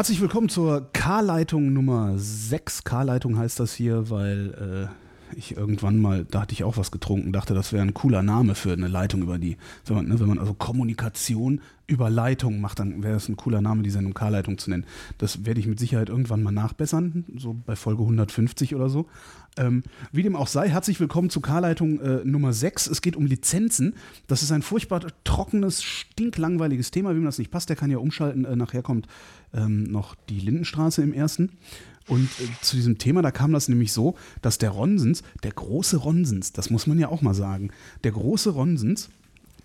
Herzlich willkommen zur K-Leitung Nummer 6. K-Leitung heißt das hier, weil äh, ich irgendwann mal, da hatte ich auch was getrunken, dachte, das wäre ein cooler Name für eine Leitung über die, wenn man, ne, wenn man also Kommunikation über Leitung macht, dann wäre es ein cooler Name, die Sendung K-Leitung zu nennen. Das werde ich mit Sicherheit irgendwann mal nachbessern, so bei Folge 150 oder so. Ähm, wie dem auch sei, herzlich willkommen zu K-Leitung äh, Nummer 6. Es geht um Lizenzen. Das ist ein furchtbar trockenes, stinklangweiliges Thema. Wem das nicht passt, der kann ja umschalten. Äh, nachher kommt ähm, noch die Lindenstraße im ersten. Und äh, zu diesem Thema, da kam das nämlich so, dass der Ronsens, der große Ronsens, das muss man ja auch mal sagen, der große Ronsens,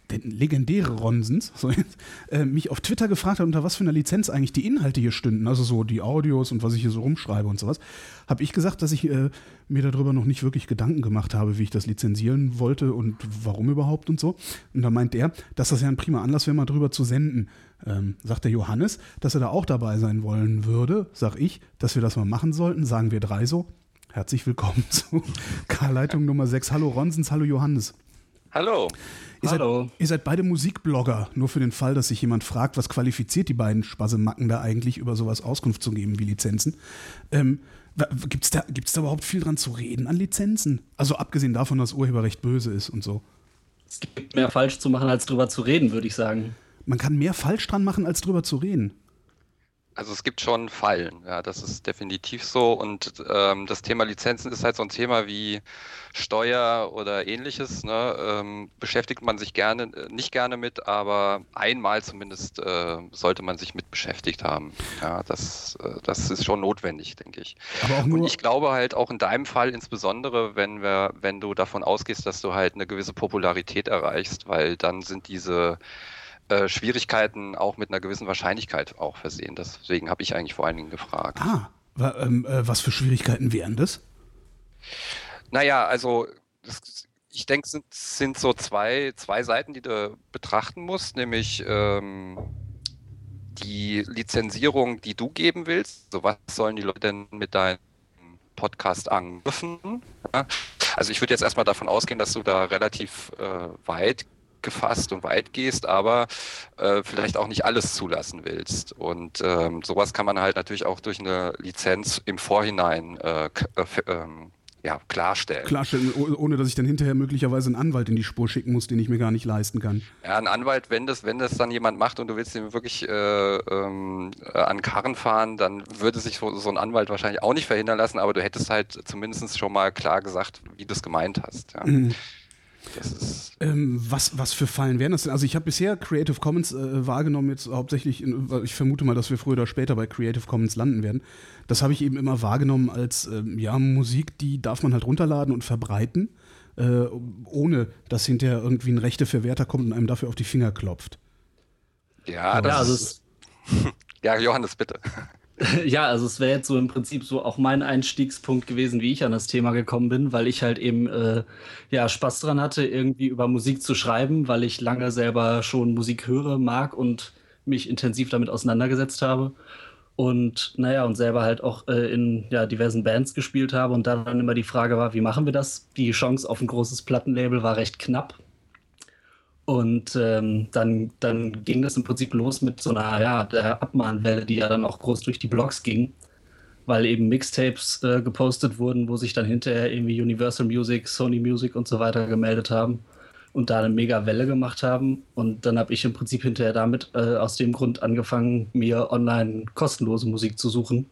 der legendäre Ronsens, so jetzt, äh, mich auf Twitter gefragt hat, unter was für einer Lizenz eigentlich die Inhalte hier stünden, also so die Audios und was ich hier so rumschreibe und sowas, habe ich gesagt, dass ich äh, mir darüber noch nicht wirklich Gedanken gemacht habe, wie ich das lizenzieren wollte und warum überhaupt und so. Und da meint er, dass das ja ein prima Anlass wäre, mal drüber zu senden. Ähm, sagt der Johannes, dass er da auch dabei sein wollen würde, sag ich, dass wir das mal machen sollten, sagen wir drei so. Herzlich willkommen zu K-Leitung Nummer 6. Hallo Ronsens, hallo Johannes. Hallo. Ihr Hallo. Seid, ihr seid beide Musikblogger, nur für den Fall, dass sich jemand fragt, was qualifiziert die beiden Spasemacken da eigentlich, über sowas Auskunft zu geben wie Lizenzen. Ähm, Gibt es da, gibt's da überhaupt viel dran zu reden an Lizenzen? Also abgesehen davon, dass Urheberrecht böse ist und so. Es gibt mehr falsch zu machen, als drüber zu reden, würde ich sagen. Man kann mehr falsch dran machen, als drüber zu reden. Also es gibt schon Fallen, ja, das ist definitiv so. Und ähm, das Thema Lizenzen ist halt so ein Thema wie Steuer oder ähnliches. Ne? Ähm, beschäftigt man sich gerne, äh, nicht gerne mit, aber einmal zumindest äh, sollte man sich mit beschäftigt haben. Ja, das, äh, das ist schon notwendig, denke ich. Aber auch nur Und ich glaube halt auch in deinem Fall insbesondere, wenn wir, wenn du davon ausgehst, dass du halt eine gewisse Popularität erreichst, weil dann sind diese äh, Schwierigkeiten auch mit einer gewissen Wahrscheinlichkeit auch versehen. Deswegen habe ich eigentlich vor allen Dingen gefragt. Ah, ähm, äh, was für Schwierigkeiten wären das? Naja, also das, ich denke, es sind, sind so zwei, zwei Seiten, die du betrachten musst, nämlich ähm, die Lizenzierung, die du geben willst. So, was sollen die Leute denn mit deinem Podcast angriffen? Ja? Also ich würde jetzt erstmal davon ausgehen, dass du da relativ äh, weit gefasst und weit gehst, aber äh, vielleicht auch nicht alles zulassen willst. Und ähm, sowas kann man halt natürlich auch durch eine Lizenz im Vorhinein äh, äh, ähm, ja, klarstellen. Klarstellen, ohne dass ich dann hinterher möglicherweise einen Anwalt in die Spur schicken muss, den ich mir gar nicht leisten kann. Ja, ein Anwalt, wenn das, wenn das dann jemand macht und du willst ihm wirklich äh, ähm, äh, an Karren fahren, dann würde sich so, so, ein Anwalt wahrscheinlich auch nicht verhindern lassen, aber du hättest halt zumindest schon mal klar gesagt, wie du es gemeint hast. Ja. Mhm. Ähm, was, was für Fallen wären das denn? Also ich habe bisher Creative Commons äh, wahrgenommen, jetzt hauptsächlich, in, ich vermute mal, dass wir früher oder später bei Creative Commons landen werden. Das habe ich eben immer wahrgenommen als, äh, ja, Musik, die darf man halt runterladen und verbreiten, äh, ohne dass hinterher irgendwie ein Rechteverwerter kommt und einem dafür auf die Finger klopft. Ja, das ja, also ist... ja, Johannes, bitte. Ja, also es wäre jetzt so im Prinzip so auch mein Einstiegspunkt gewesen, wie ich an das Thema gekommen bin, weil ich halt eben äh, ja Spaß dran hatte, irgendwie über Musik zu schreiben, weil ich lange selber schon Musik höre, mag und mich intensiv damit auseinandergesetzt habe. Und naja, und selber halt auch äh, in ja, diversen Bands gespielt habe und dann immer die Frage war, wie machen wir das? Die Chance auf ein großes Plattenlabel war recht knapp. Und ähm, dann, dann ging das im Prinzip los mit so einer ja, der Abmahnwelle, die ja dann auch groß durch die Blogs ging, weil eben Mixtapes äh, gepostet wurden, wo sich dann hinterher irgendwie Universal Music, Sony Music und so weiter gemeldet haben und da eine mega Welle gemacht haben. Und dann habe ich im Prinzip hinterher damit äh, aus dem Grund angefangen, mir online kostenlose Musik zu suchen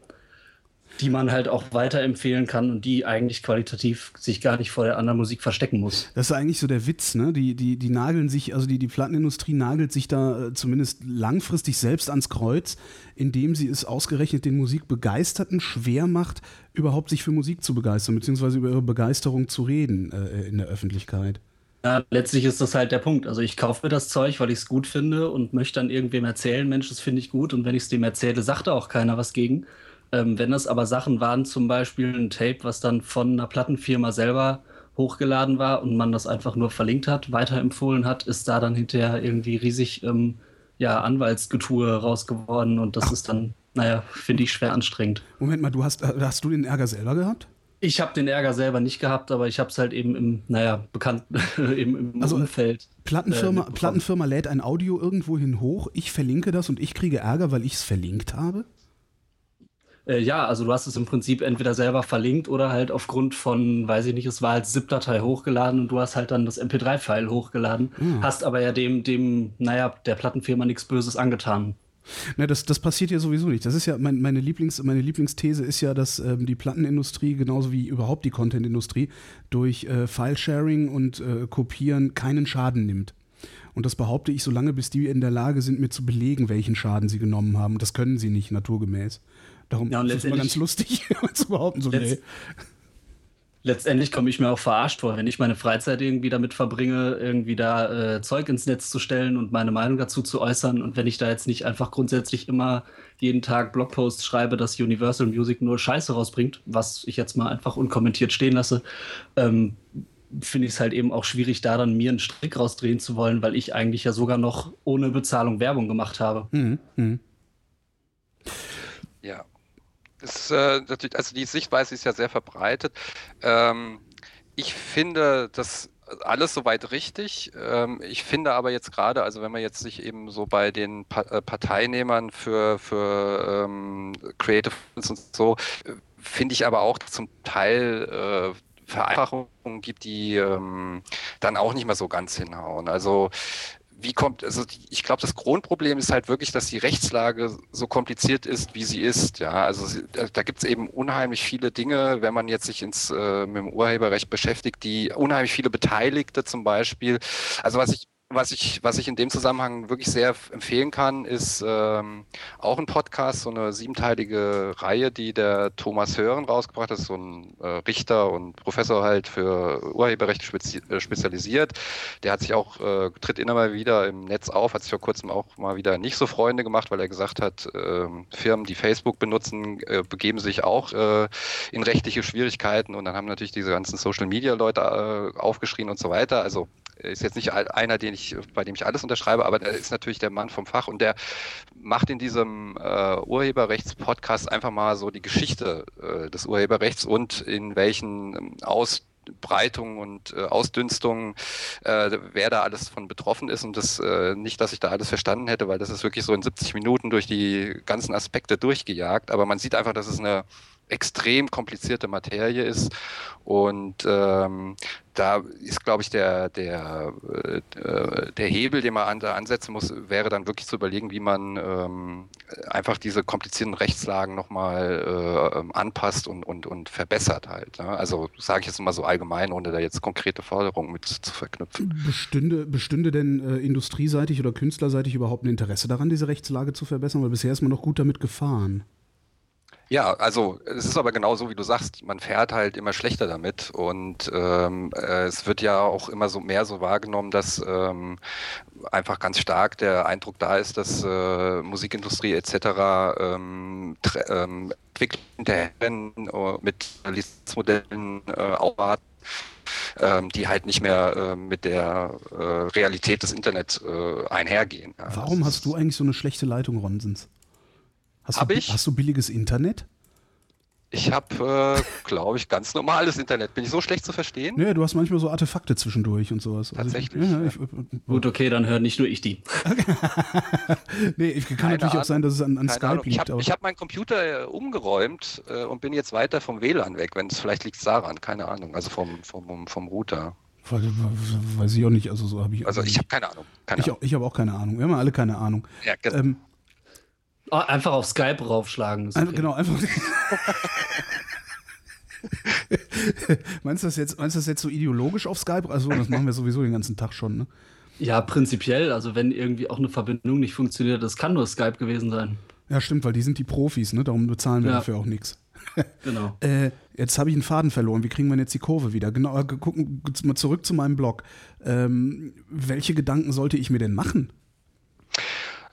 die man halt auch weiterempfehlen kann und die eigentlich qualitativ sich gar nicht vor der anderen Musik verstecken muss. Das ist eigentlich so der Witz, ne? Die, die, die nageln sich, also die, die Plattenindustrie nagelt sich da äh, zumindest langfristig selbst ans Kreuz, indem sie es ausgerechnet den Musikbegeisterten schwer macht, überhaupt sich für Musik zu begeistern, beziehungsweise über ihre Begeisterung zu reden äh, in der Öffentlichkeit. Ja, letztlich ist das halt der Punkt. Also ich kaufe mir das Zeug, weil ich es gut finde und möchte dann irgendwem erzählen, Mensch, das finde ich gut. Und wenn ich es dem erzähle, sagt auch keiner was gegen. Ähm, wenn das aber Sachen waren, zum Beispiel ein Tape, was dann von einer Plattenfirma selber hochgeladen war und man das einfach nur verlinkt hat, weiterempfohlen hat, ist da dann hinterher irgendwie riesig ähm, ja, Anwaltsgetue raus geworden und das Ach. ist dann, naja, finde ich schwer anstrengend. Moment mal, du hast, äh, hast du den Ärger selber gehabt? Ich habe den Ärger selber nicht gehabt, aber ich habe es halt eben im, naja, bekannt, im, im also, Umfeld. Plattenfirma, äh, Plattenfirma lädt ein Audio irgendwohin hoch, ich verlinke das und ich kriege Ärger, weil ich es verlinkt habe? Äh, ja, also du hast es im Prinzip entweder selber verlinkt oder halt aufgrund von, weiß ich nicht, es war als ZIP-Datei hochgeladen und du hast halt dann das MP3-File hochgeladen, mhm. hast aber ja dem, dem, naja, der Plattenfirma nichts Böses angetan. Na, das, das passiert ja sowieso nicht. Das ist ja mein, meine, Lieblings, meine Lieblingsthese ist ja, dass ähm, die Plattenindustrie genauso wie überhaupt die Contentindustrie durch äh, File-Sharing und äh, Kopieren keinen Schaden nimmt. Und das behaupte ich, solange bis die in der Lage sind, mir zu belegen, welchen Schaden sie genommen haben. Das können sie nicht, naturgemäß. Darum ja, ist es immer ganz lustig, zu behaupten, so, nee. Letztendlich komme ich mir auch verarscht vor, wenn ich meine Freizeit irgendwie damit verbringe, irgendwie da äh, Zeug ins Netz zu stellen und meine Meinung dazu zu äußern. Und wenn ich da jetzt nicht einfach grundsätzlich immer jeden Tag Blogposts schreibe, dass Universal Music nur Scheiße rausbringt, was ich jetzt mal einfach unkommentiert stehen lasse, ähm, finde ich es halt eben auch schwierig, da dann mir einen Strick rausdrehen zu wollen, weil ich eigentlich ja sogar noch ohne Bezahlung Werbung gemacht habe. Mhm. Mhm. Ja. Ist, äh, also die Sichtweise ist ja sehr verbreitet. Ähm, ich finde das alles soweit richtig. Ähm, ich finde aber jetzt gerade, also wenn man jetzt sich eben so bei den pa äh, Parteinehmern für, für ähm, Creative und so, finde ich aber auch zum Teil äh, Vereinfachungen gibt, die ähm, dann auch nicht mehr so ganz hinhauen. Also wie kommt, also ich glaube, das Grundproblem ist halt wirklich, dass die Rechtslage so kompliziert ist, wie sie ist. Ja, also da gibt es eben unheimlich viele Dinge, wenn man jetzt sich ins äh, mit dem Urheberrecht beschäftigt, die unheimlich viele Beteiligte zum Beispiel. Also was ich was ich, was ich in dem Zusammenhang wirklich sehr empfehlen kann, ist ähm, auch ein Podcast, so eine siebenteilige Reihe, die der Thomas Hören rausgebracht hat, so ein äh, Richter und Professor halt für Urheberrecht spezi äh, spezialisiert. Der hat sich auch, äh, tritt immer mal wieder im Netz auf, hat sich vor kurzem auch mal wieder nicht so Freunde gemacht, weil er gesagt hat, äh, Firmen, die Facebook benutzen, äh, begeben sich auch äh, in rechtliche Schwierigkeiten und dann haben natürlich diese ganzen Social Media Leute äh, aufgeschrien und so weiter. Also ist jetzt nicht einer, den ich, bei dem ich alles unterschreibe, aber er ist natürlich der Mann vom Fach und der macht in diesem äh, Urheberrechts-Podcast einfach mal so die Geschichte äh, des Urheberrechts und in welchen ähm, Aus Breitungen und äh, Ausdünstungen, äh, wer da alles von betroffen ist und das äh, nicht, dass ich da alles verstanden hätte, weil das ist wirklich so in 70 Minuten durch die ganzen Aspekte durchgejagt. Aber man sieht einfach, dass es eine extrem komplizierte Materie ist. Und ähm, da ist, glaube ich, der, der, äh, der Hebel, den man ansetzen muss, wäre dann wirklich zu überlegen, wie man ähm, einfach diese komplizierten Rechtslagen nochmal äh, anpasst und, und, und verbessert halt. Ne? Also sage ich jetzt mal so allgemein, ohne da jetzt konkrete Forderungen mit zu verknüpfen. Bestünde, bestünde denn äh, industrieseitig oder künstlerseitig überhaupt ein Interesse daran, diese Rechtslage zu verbessern? Weil bisher ist man noch gut damit gefahren. Ja, also es ist aber genau so, wie du sagst, man fährt halt immer schlechter damit und ähm, äh, es wird ja auch immer so mehr so wahrgenommen, dass ähm, einfach ganz stark der Eindruck da ist, dass äh, Musikindustrie etc. Ähm, ähm, entwickeln äh, mit Lizenzmodellen äh, aufwarten ähm, die halt nicht mehr äh, mit der Realität des Internets einhergehen. Warum hast du eigentlich so eine schlechte Leitung, Ronsens? Hast, hab du, ich? hast du billiges Internet? Ich habe, äh, glaube ich, ganz normales Internet. Bin ich so schlecht zu verstehen? Naja, du hast manchmal so Artefakte zwischendurch und sowas. Tatsächlich. Also ich, ja, ich, Gut, okay, dann höre nicht nur ich die. nee, ich, kann Keine natürlich Ahnung. auch sein, dass es an, an Skype Ahnung. liegt. Ich habe hab meinen Computer äh, umgeräumt äh, und bin jetzt weiter vom WLAN weg. Wenn es vielleicht liegt es daran, keine Ahnung. Also vom, vom, vom Router. Weiß ich auch nicht. Also, so hab ich, also ich habe keine Ahnung. Keine ich, Ahnung. ich habe auch keine Ahnung. Wir haben alle keine Ahnung. Ja, genau. Ähm, einfach auf Skype raufschlagen. Okay. Genau, einfach. meinst, du das jetzt, meinst du das jetzt so ideologisch auf Skype? Also, das machen wir sowieso den ganzen Tag schon, ne? Ja, prinzipiell. Also, wenn irgendwie auch eine Verbindung nicht funktioniert, das kann nur Skype gewesen sein. Ja, stimmt, weil die sind die Profis, ne? Darum bezahlen wir ja. dafür auch nichts. genau. Äh, jetzt habe ich einen Faden verloren. Wie kriegen wir jetzt die Kurve wieder? Genau, äh, gucken mal zurück zu meinem Blog. Ähm, welche Gedanken sollte ich mir denn machen?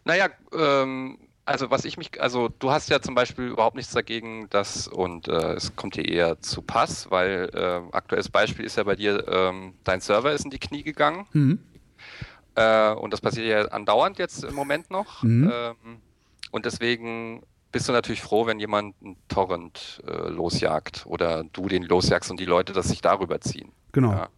Naja, ähm, also was ich mich, also du hast ja zum Beispiel überhaupt nichts dagegen, dass, und äh, es kommt dir eher zu Pass, weil äh, aktuelles Beispiel ist ja bei dir, ähm, dein Server ist in die Knie gegangen. Mhm. Äh, und das passiert ja andauernd jetzt im Moment noch. Mhm. Ähm, und deswegen bist du natürlich froh, wenn jemand einen Torrent äh, losjagt oder du den losjagst und die Leute das sich darüber ziehen. Genau. Ja.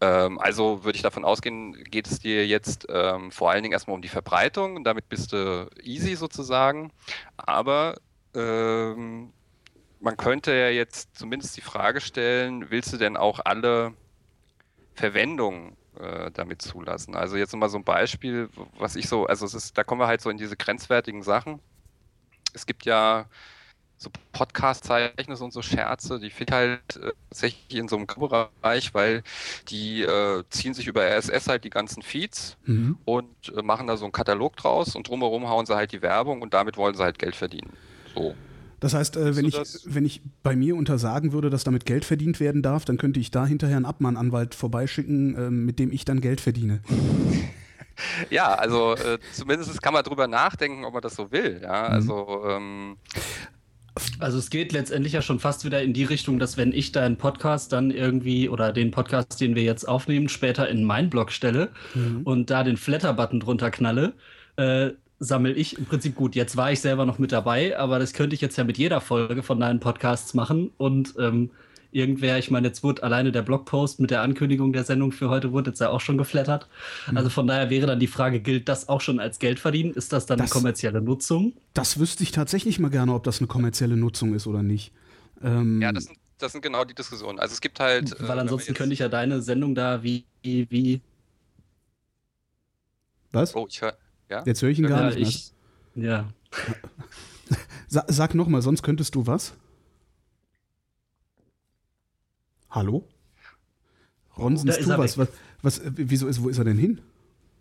Ähm, also würde ich davon ausgehen, geht es dir jetzt ähm, vor allen Dingen erstmal um die Verbreitung damit bist du easy sozusagen. Aber ähm, man könnte ja jetzt zumindest die Frage stellen, willst du denn auch alle Verwendungen äh, damit zulassen? Also jetzt mal so ein Beispiel, was ich so, also ist, da kommen wir halt so in diese grenzwertigen Sachen. Es gibt ja so Podcast-Zeichnisse und so Scherze, die finde halt äh, tatsächlich in so einem Bereich, weil die äh, ziehen sich über RSS halt die ganzen Feeds mhm. und äh, machen da so einen Katalog draus und drumherum hauen sie halt die Werbung und damit wollen sie halt Geld verdienen. So. Das heißt, äh, wenn, ich, wenn ich bei mir untersagen würde, dass damit Geld verdient werden darf, dann könnte ich da hinterher einen Abmahnanwalt vorbeischicken, äh, mit dem ich dann Geld verdiene. ja, also äh, zumindest kann man drüber nachdenken, ob man das so will. Ja, mhm. also. Ähm, also es geht letztendlich ja schon fast wieder in die Richtung, dass wenn ich deinen Podcast dann irgendwie oder den Podcast, den wir jetzt aufnehmen, später in meinen Blog stelle mhm. und da den Flatter-Button drunter knalle, äh, sammle ich im Prinzip gut. Jetzt war ich selber noch mit dabei, aber das könnte ich jetzt ja mit jeder Folge von deinen Podcasts machen. Und ähm, irgendwer, ich meine, jetzt wurde alleine der Blogpost mit der Ankündigung der Sendung für heute wurde jetzt ja auch schon geflattert. Mhm. Also von daher wäre dann die Frage, gilt das auch schon als Geldverdienen? Ist das dann das, eine kommerzielle Nutzung? Das wüsste ich tatsächlich mal gerne, ob das eine kommerzielle Nutzung ist oder nicht. Ähm, ja, das sind, das sind genau die Diskussionen. Also es gibt halt. Weil äh, ansonsten könnte ich ja deine Sendung da wie, wie was? Oh, ich höre. Ja? Jetzt höre ich ihn gar ja, nicht mehr. ja. Sa sag nochmal, sonst könntest du was? Hallo? Ronsens, tu was. was. Was, wieso ist, wo ist er denn hin?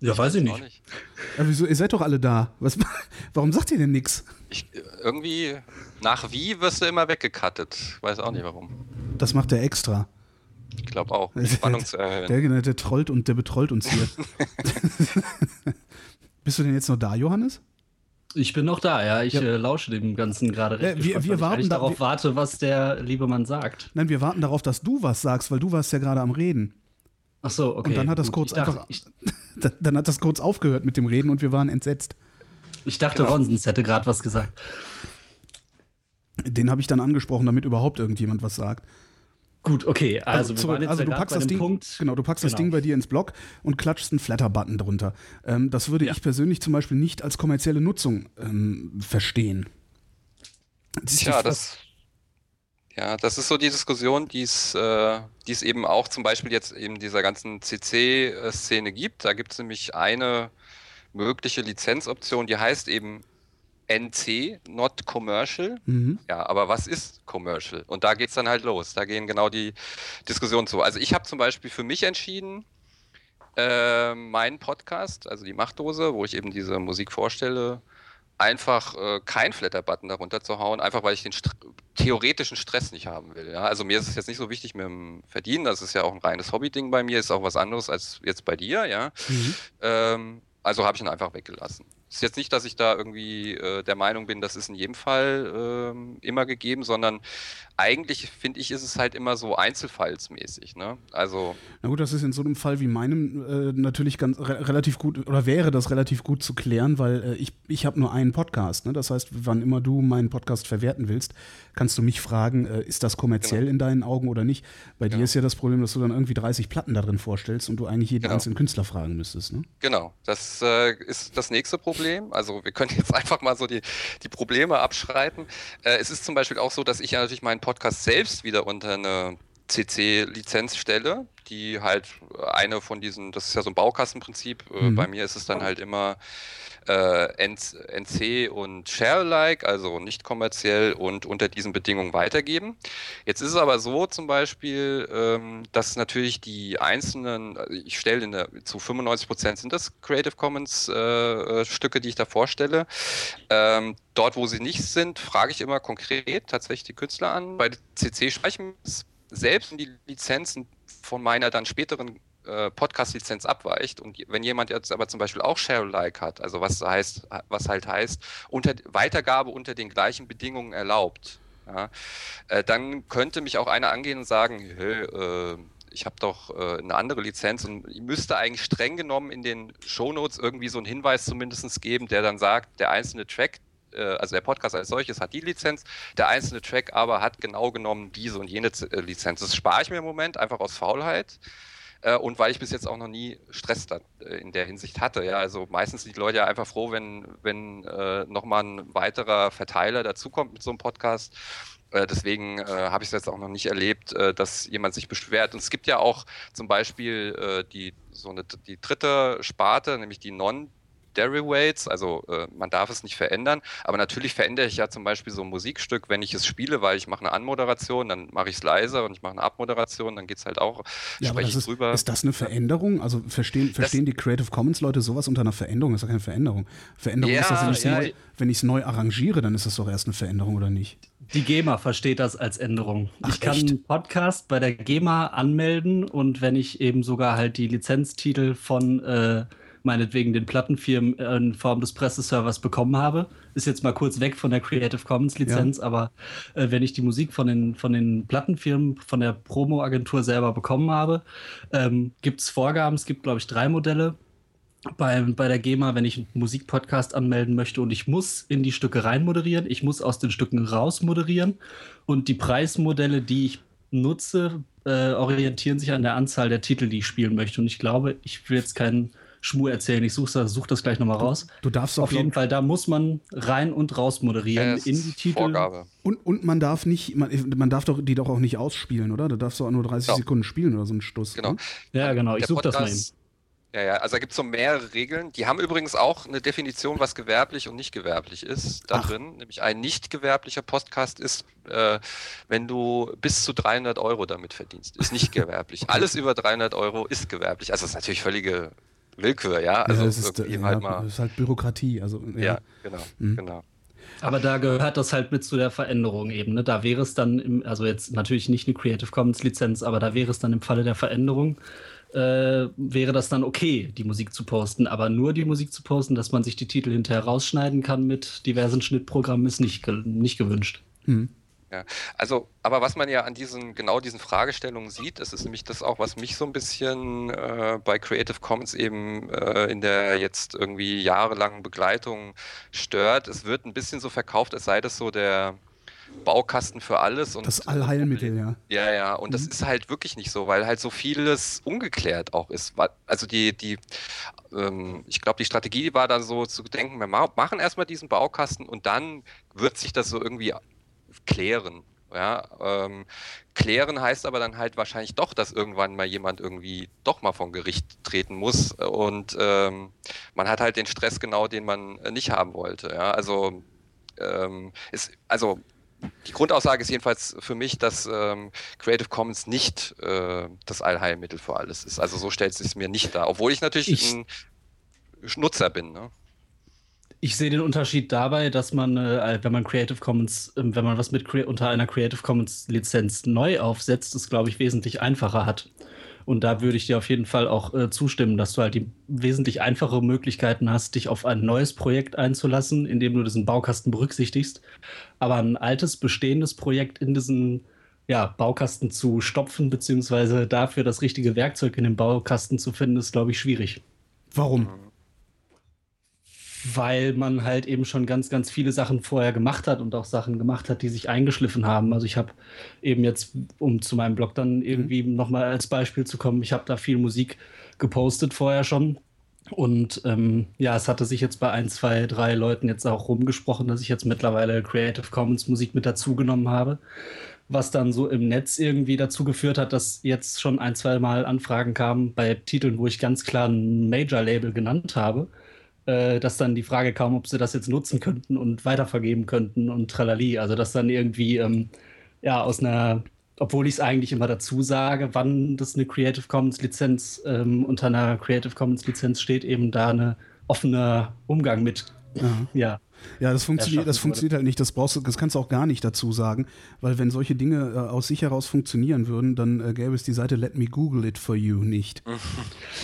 Ja, weiß ich nicht. nicht. Ja, wieso, ihr seid doch alle da. Was, warum sagt ihr denn nichts? Irgendwie, nach wie wirst du immer weggekattet. Weiß auch nicht warum. Das macht er extra. Ich glaube auch, um Spannung zu erhöhen. Der, der, der trollt und der betrollt uns hier. Bist du denn jetzt noch da, Johannes? Ich bin noch da, ja. Ich ja. Äh, lausche dem Ganzen gerade recht. Äh, wir, wir warten ich da, darauf wir, warte, was der liebe Mann sagt. Nein, wir warten darauf, dass du was sagst, weil du warst ja gerade am Reden. Ach so, okay. Und dann hat das kurz dachte, einfach, ich, dann hat das kurz aufgehört mit dem Reden und wir waren entsetzt. Ich dachte, genau. Ronsens hätte gerade was gesagt. Den habe ich dann angesprochen, damit überhaupt irgendjemand was sagt. Gut, okay. Also, also, wir also du packst das Ding, Punkt. genau, du packst genau. das Ding bei dir ins Blog und klatschst einen Flatter-Button drunter. Ähm, das würde ja. ich persönlich zum Beispiel nicht als kommerzielle Nutzung ähm, verstehen. Tja, das, ja, das ist so die Diskussion, die es, äh, die es eben auch zum Beispiel jetzt in dieser ganzen CC-Szene gibt. Da gibt es nämlich eine mögliche Lizenzoption, die heißt eben NC, not commercial. Mhm. Ja, aber was ist commercial? Und da geht es dann halt los. Da gehen genau die Diskussionen zu. Also ich habe zum Beispiel für mich entschieden, äh, meinen Podcast, also die Machtdose, wo ich eben diese Musik vorstelle, einfach äh, kein Flatter-Button darunter zu hauen, einfach weil ich den St theoretischen Stress nicht haben will. Ja? Also mir ist es jetzt nicht so wichtig mit dem Verdienen, das ist ja auch ein reines Hobby-Ding bei mir, ist auch was anderes als jetzt bei dir, ja. Mhm. Ähm, also habe ich ihn einfach weggelassen ist jetzt nicht, dass ich da irgendwie äh, der Meinung bin, das ist in jedem Fall äh, immer gegeben, sondern eigentlich finde ich, ist es halt immer so einzelfallsmäßig. Ne? Also Na gut, das ist in so einem Fall wie meinem äh, natürlich ganz re relativ gut oder wäre das relativ gut zu klären, weil äh, ich, ich habe nur einen Podcast. Ne? Das heißt, wann immer du meinen Podcast verwerten willst, kannst du mich fragen, äh, ist das kommerziell genau. in deinen Augen oder nicht? Bei genau. dir ist ja das Problem, dass du dann irgendwie 30 Platten da drin vorstellst und du eigentlich jeden genau. einzelnen Künstler fragen müsstest. Ne? Genau, das äh, ist das nächste Problem. Also wir können jetzt einfach mal so die, die Probleme abschreiten. Äh, es ist zum Beispiel auch so, dass ich ja natürlich meinen Podcast selbst wieder unter eine CC-Lizenz stelle, die halt eine von diesen, das ist ja so ein Baukastenprinzip. Äh, mhm. Bei mir ist es dann halt immer äh, NC und Share-alike, also nicht kommerziell und unter diesen Bedingungen weitergeben. Jetzt ist es aber so zum Beispiel, ähm, dass natürlich die einzelnen, also ich stelle der, zu 95 Prozent sind das Creative Commons äh, äh, Stücke, die ich da vorstelle. Ähm, dort, wo sie nicht sind, frage ich immer konkret tatsächlich die Künstler an. Bei CC sprechen selbst die Lizenzen von meiner dann späteren äh, Podcast-Lizenz abweicht und wenn jemand jetzt aber zum Beispiel auch Share-alike hat, also was heißt, was halt heißt, unter, Weitergabe unter den gleichen Bedingungen erlaubt, ja, äh, dann könnte mich auch einer angehen und sagen, äh, ich habe doch äh, eine andere Lizenz und müsste eigentlich streng genommen in den Shownotes irgendwie so einen Hinweis zumindest geben, der dann sagt, der einzelne Track, äh, also der Podcast als solches hat die Lizenz, der einzelne Track aber hat genau genommen diese und jene Lizenz. Das spare ich mir im Moment einfach aus Faulheit. Äh, und weil ich bis jetzt auch noch nie Stress da, äh, in der Hinsicht hatte. Ja, also meistens sind die Leute ja einfach froh, wenn, wenn äh, nochmal ein weiterer Verteiler dazukommt mit so einem Podcast. Äh, deswegen äh, habe ich es jetzt auch noch nicht erlebt, äh, dass jemand sich beschwert. Und es gibt ja auch zum Beispiel die so eine die dritte Sparte, nämlich die Non- Derivates, also äh, man darf es nicht verändern, aber natürlich verändere ich ja zum Beispiel so ein Musikstück, wenn ich es spiele, weil ich mache eine Anmoderation, dann mache ich es leiser und ich mache eine Abmoderation, dann geht es halt auch, ja, spreche ich ist, drüber. Ist das eine Veränderung? Also verstehen, verstehen die Creative Commons Leute sowas unter einer Veränderung? Das ist doch keine Veränderung. Veränderung ja, ist das, wenn ich es ja, neu, wenn neu arrangiere, dann ist das doch erst eine Veränderung, oder nicht? Die GEMA versteht das als Änderung. Ach, ich kann echt? einen Podcast bei der GEMA anmelden und wenn ich eben sogar halt die Lizenztitel von äh, meinetwegen den Plattenfirmen in Form des Presseservers bekommen habe, ist jetzt mal kurz weg von der Creative Commons Lizenz, ja. aber äh, wenn ich die Musik von den, von den Plattenfirmen, von der Promo-Agentur selber bekommen habe, ähm, gibt es Vorgaben, es gibt glaube ich drei Modelle bei, bei der GEMA, wenn ich einen Musikpodcast anmelden möchte. Und ich muss in die Stücke rein moderieren, ich muss aus den Stücken raus moderieren. Und die Preismodelle, die ich nutze, äh, orientieren sich an der Anzahl der Titel, die ich spielen möchte. Und ich glaube, ich will jetzt keinen Schmur erzählen, ich suche such das gleich nochmal raus. Du, du darfst auch Auf jeden Fall, da muss man rein und raus moderieren Ja, in die Titel. Vorgabe. Und, und man darf nicht, man, man darf doch die doch auch nicht ausspielen, oder? Du darfst doch auch nur 30 Ja. Sekunden spielen oder so ein Stuss. Genau. ne? Ja, genau, ich suche das mal eben. Ja, ja, also da gibt es so mehrere Regeln. Die haben übrigens auch eine Definition, was gewerblich und nicht gewerblich ist, da Ach. drin. Nämlich ein nicht gewerblicher Podcast ist, äh, wenn du bis zu 300 Euro damit verdienst. Ist nicht gewerblich. Alles über 300 Euro ist gewerblich. Also das ist natürlich völlige Willkür, ja. Also ja, das ist, äh, halt ja, mal. das ist halt Bürokratie. Also, ja. Ja, genau, Mhm. genau. Aber da gehört das halt mit zu der Veränderung eben. Ne? Da wäre es dann, im, also jetzt natürlich nicht eine Creative Commons Lizenz, aber da wäre es dann im Falle der Veränderung, äh, wäre das dann okay, die Musik zu posten. Aber nur die Musik zu posten, dass man sich die Titel hinterher rausschneiden kann mit diversen Schnittprogrammen, ist nicht, nicht gewünscht. Hm. Ja, also, aber was man ja an diesen, genau diesen Fragestellungen sieht, das ist nämlich das auch, was mich so ein bisschen äh, bei Creative Commons eben äh, in der jetzt irgendwie jahrelangen Begleitung stört. Es wird ein bisschen so verkauft, als sei das so der Baukasten für alles. Und Das Allheilmittel, ja. ja, ja, und das Mhm. ist halt wirklich nicht so, weil halt so vieles ungeklärt auch ist. Also die, die, ähm, ich glaube, die Strategie war dann so zu denken, wir ma- machen erstmal diesen Baukasten und dann wird sich das so irgendwie klären. Ja, ähm, klären heißt aber dann halt wahrscheinlich doch, dass irgendwann mal jemand irgendwie doch mal vor Gericht treten muss und ähm, man hat halt den Stress genau, den man äh, nicht haben wollte. Ja, also ähm, ist, also die Grundaussage ist jedenfalls für mich, dass ähm, Creative Commons nicht äh, das Allheilmittel für alles ist. Also so stellt es sich mir nicht dar, obwohl ich natürlich Ich- ein Nutzer bin. Ne? Ich sehe den Unterschied dabei, dass man, äh, wenn man Creative Commons, ähm, wenn man was mit unter einer Creative Commons Lizenz neu aufsetzt, es glaube ich wesentlich einfacher hat. Und da würde ich dir auf jeden Fall auch äh, zustimmen, dass du halt die wesentlich einfache Möglichkeiten hast, dich auf ein neues Projekt einzulassen, indem du diesen Baukasten berücksichtigst. Aber ein altes, bestehendes Projekt in diesen ja, Baukasten zu stopfen, beziehungsweise dafür das richtige Werkzeug in dem Baukasten zu finden, ist, glaube ich, schwierig Warum? Weil man halt eben schon ganz, ganz viele Sachen vorher gemacht hat und auch Sachen gemacht hat, die sich eingeschliffen haben. Also ich habe eben jetzt, um zu meinem Blog dann irgendwie nochmal als Beispiel zu kommen, ich habe da viel Musik gepostet vorher schon. Und ähm, ja, es hatte sich jetzt bei ein, zwei, drei Leuten jetzt auch rumgesprochen, dass ich jetzt mittlerweile Creative Commons Musik mit dazugenommen habe. Was dann so im Netz irgendwie dazu geführt hat, dass jetzt schon ein, zwei Mal Anfragen kamen bei Titeln, wo ich ganz klar ein Major-Label genannt habe äh, dass dann die Frage kam, ob sie das jetzt nutzen könnten und weitervergeben könnten und tralali. Also dass dann irgendwie, ähm, ja, aus einer, obwohl ich es eigentlich immer dazu sage, wann das eine Creative Commons Lizenz ähm, unter einer Creative Commons Lizenz steht, eben da eine offener Umgang mit, Ja. ja. Ja, das funktioniert, das funktioniert halt nicht. Das brauchst du, das kannst du auch gar nicht dazu sagen, weil wenn solche Dinge äh, aus sich heraus funktionieren würden, dann äh, gäbe es die Seite Let Me Google It for You nicht.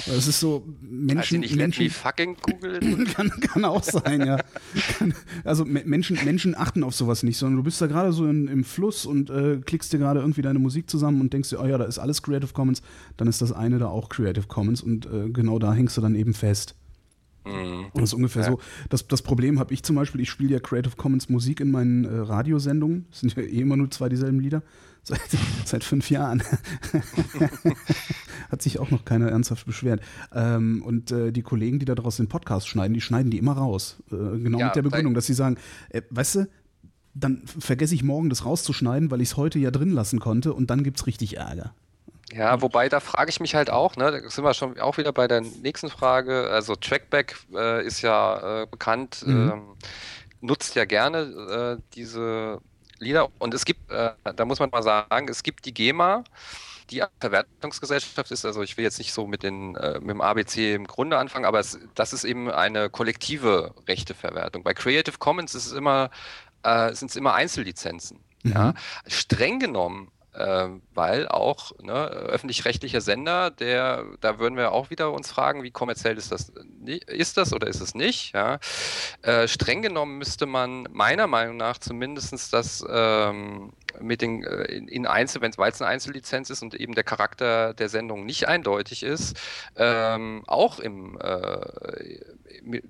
Es ist so Also Menschen, nicht let me Menschen fucking Google it. kann, kann auch sein, ja. Kann, also Me- Menschen, Menschen achten auf sowas nicht, sondern du bist da gerade so in, im Fluss und äh, klickst dir gerade irgendwie deine Musik zusammen und denkst dir, oh ja, da ist alles Creative Commons, dann ist das eine da auch Creative Commons und äh, genau da hängst du dann eben fest. Mhm. Das ist ungefähr ja. so. Das, das Problem habe ich zum Beispiel, ich spiele ja Creative Commons Musik in meinen äh, Radiosendungen. Das sind ja eh immer nur zwei dieselben Lieder. Seit, seit fünf Jahren. Hat sich auch noch keiner ernsthaft beschwert. Ähm, und äh, die Kollegen, die da daraus den Podcast schneiden, die schneiden die immer raus. Äh, genau ja, mit der Begründung, dass sie sagen, äh, weißt du, dann vergesse ich morgen das rauszuschneiden, weil ich es heute ja drin lassen konnte und dann gibt es richtig Ärger. Ja, wobei da frage ich mich halt auch, ne, da sind wir schon auch wieder bei der nächsten Frage. Also Trackback äh, ist ja äh, bekannt, mhm. ähm, nutzt ja gerne äh, diese Lieder und es gibt, äh, da muss man mal sagen, es gibt die GEMA, die Verwertungsgesellschaft ist, also ich will jetzt nicht so mit, den, äh, mit dem ABC im Grunde anfangen, aber es, das ist eben eine kollektive Rechteverwertung. Bei Creative Commons ist es immer, äh, sind es immer Einzellizenzen. Mhm. Ja? Streng genommen ähm, weil auch ne, öffentlich-rechtlicher Sender, der, da würden wir auch wieder uns fragen, wie kommerziell ist das, ist das oder ist es nicht? Ja? Äh, streng genommen müsste man meiner Meinung nach zumindest das ähm, mit den äh, in, in Einzel, wenn es eine Einzellizenz ist und eben der Charakter der Sendung nicht eindeutig ist, ähm, auch im, äh,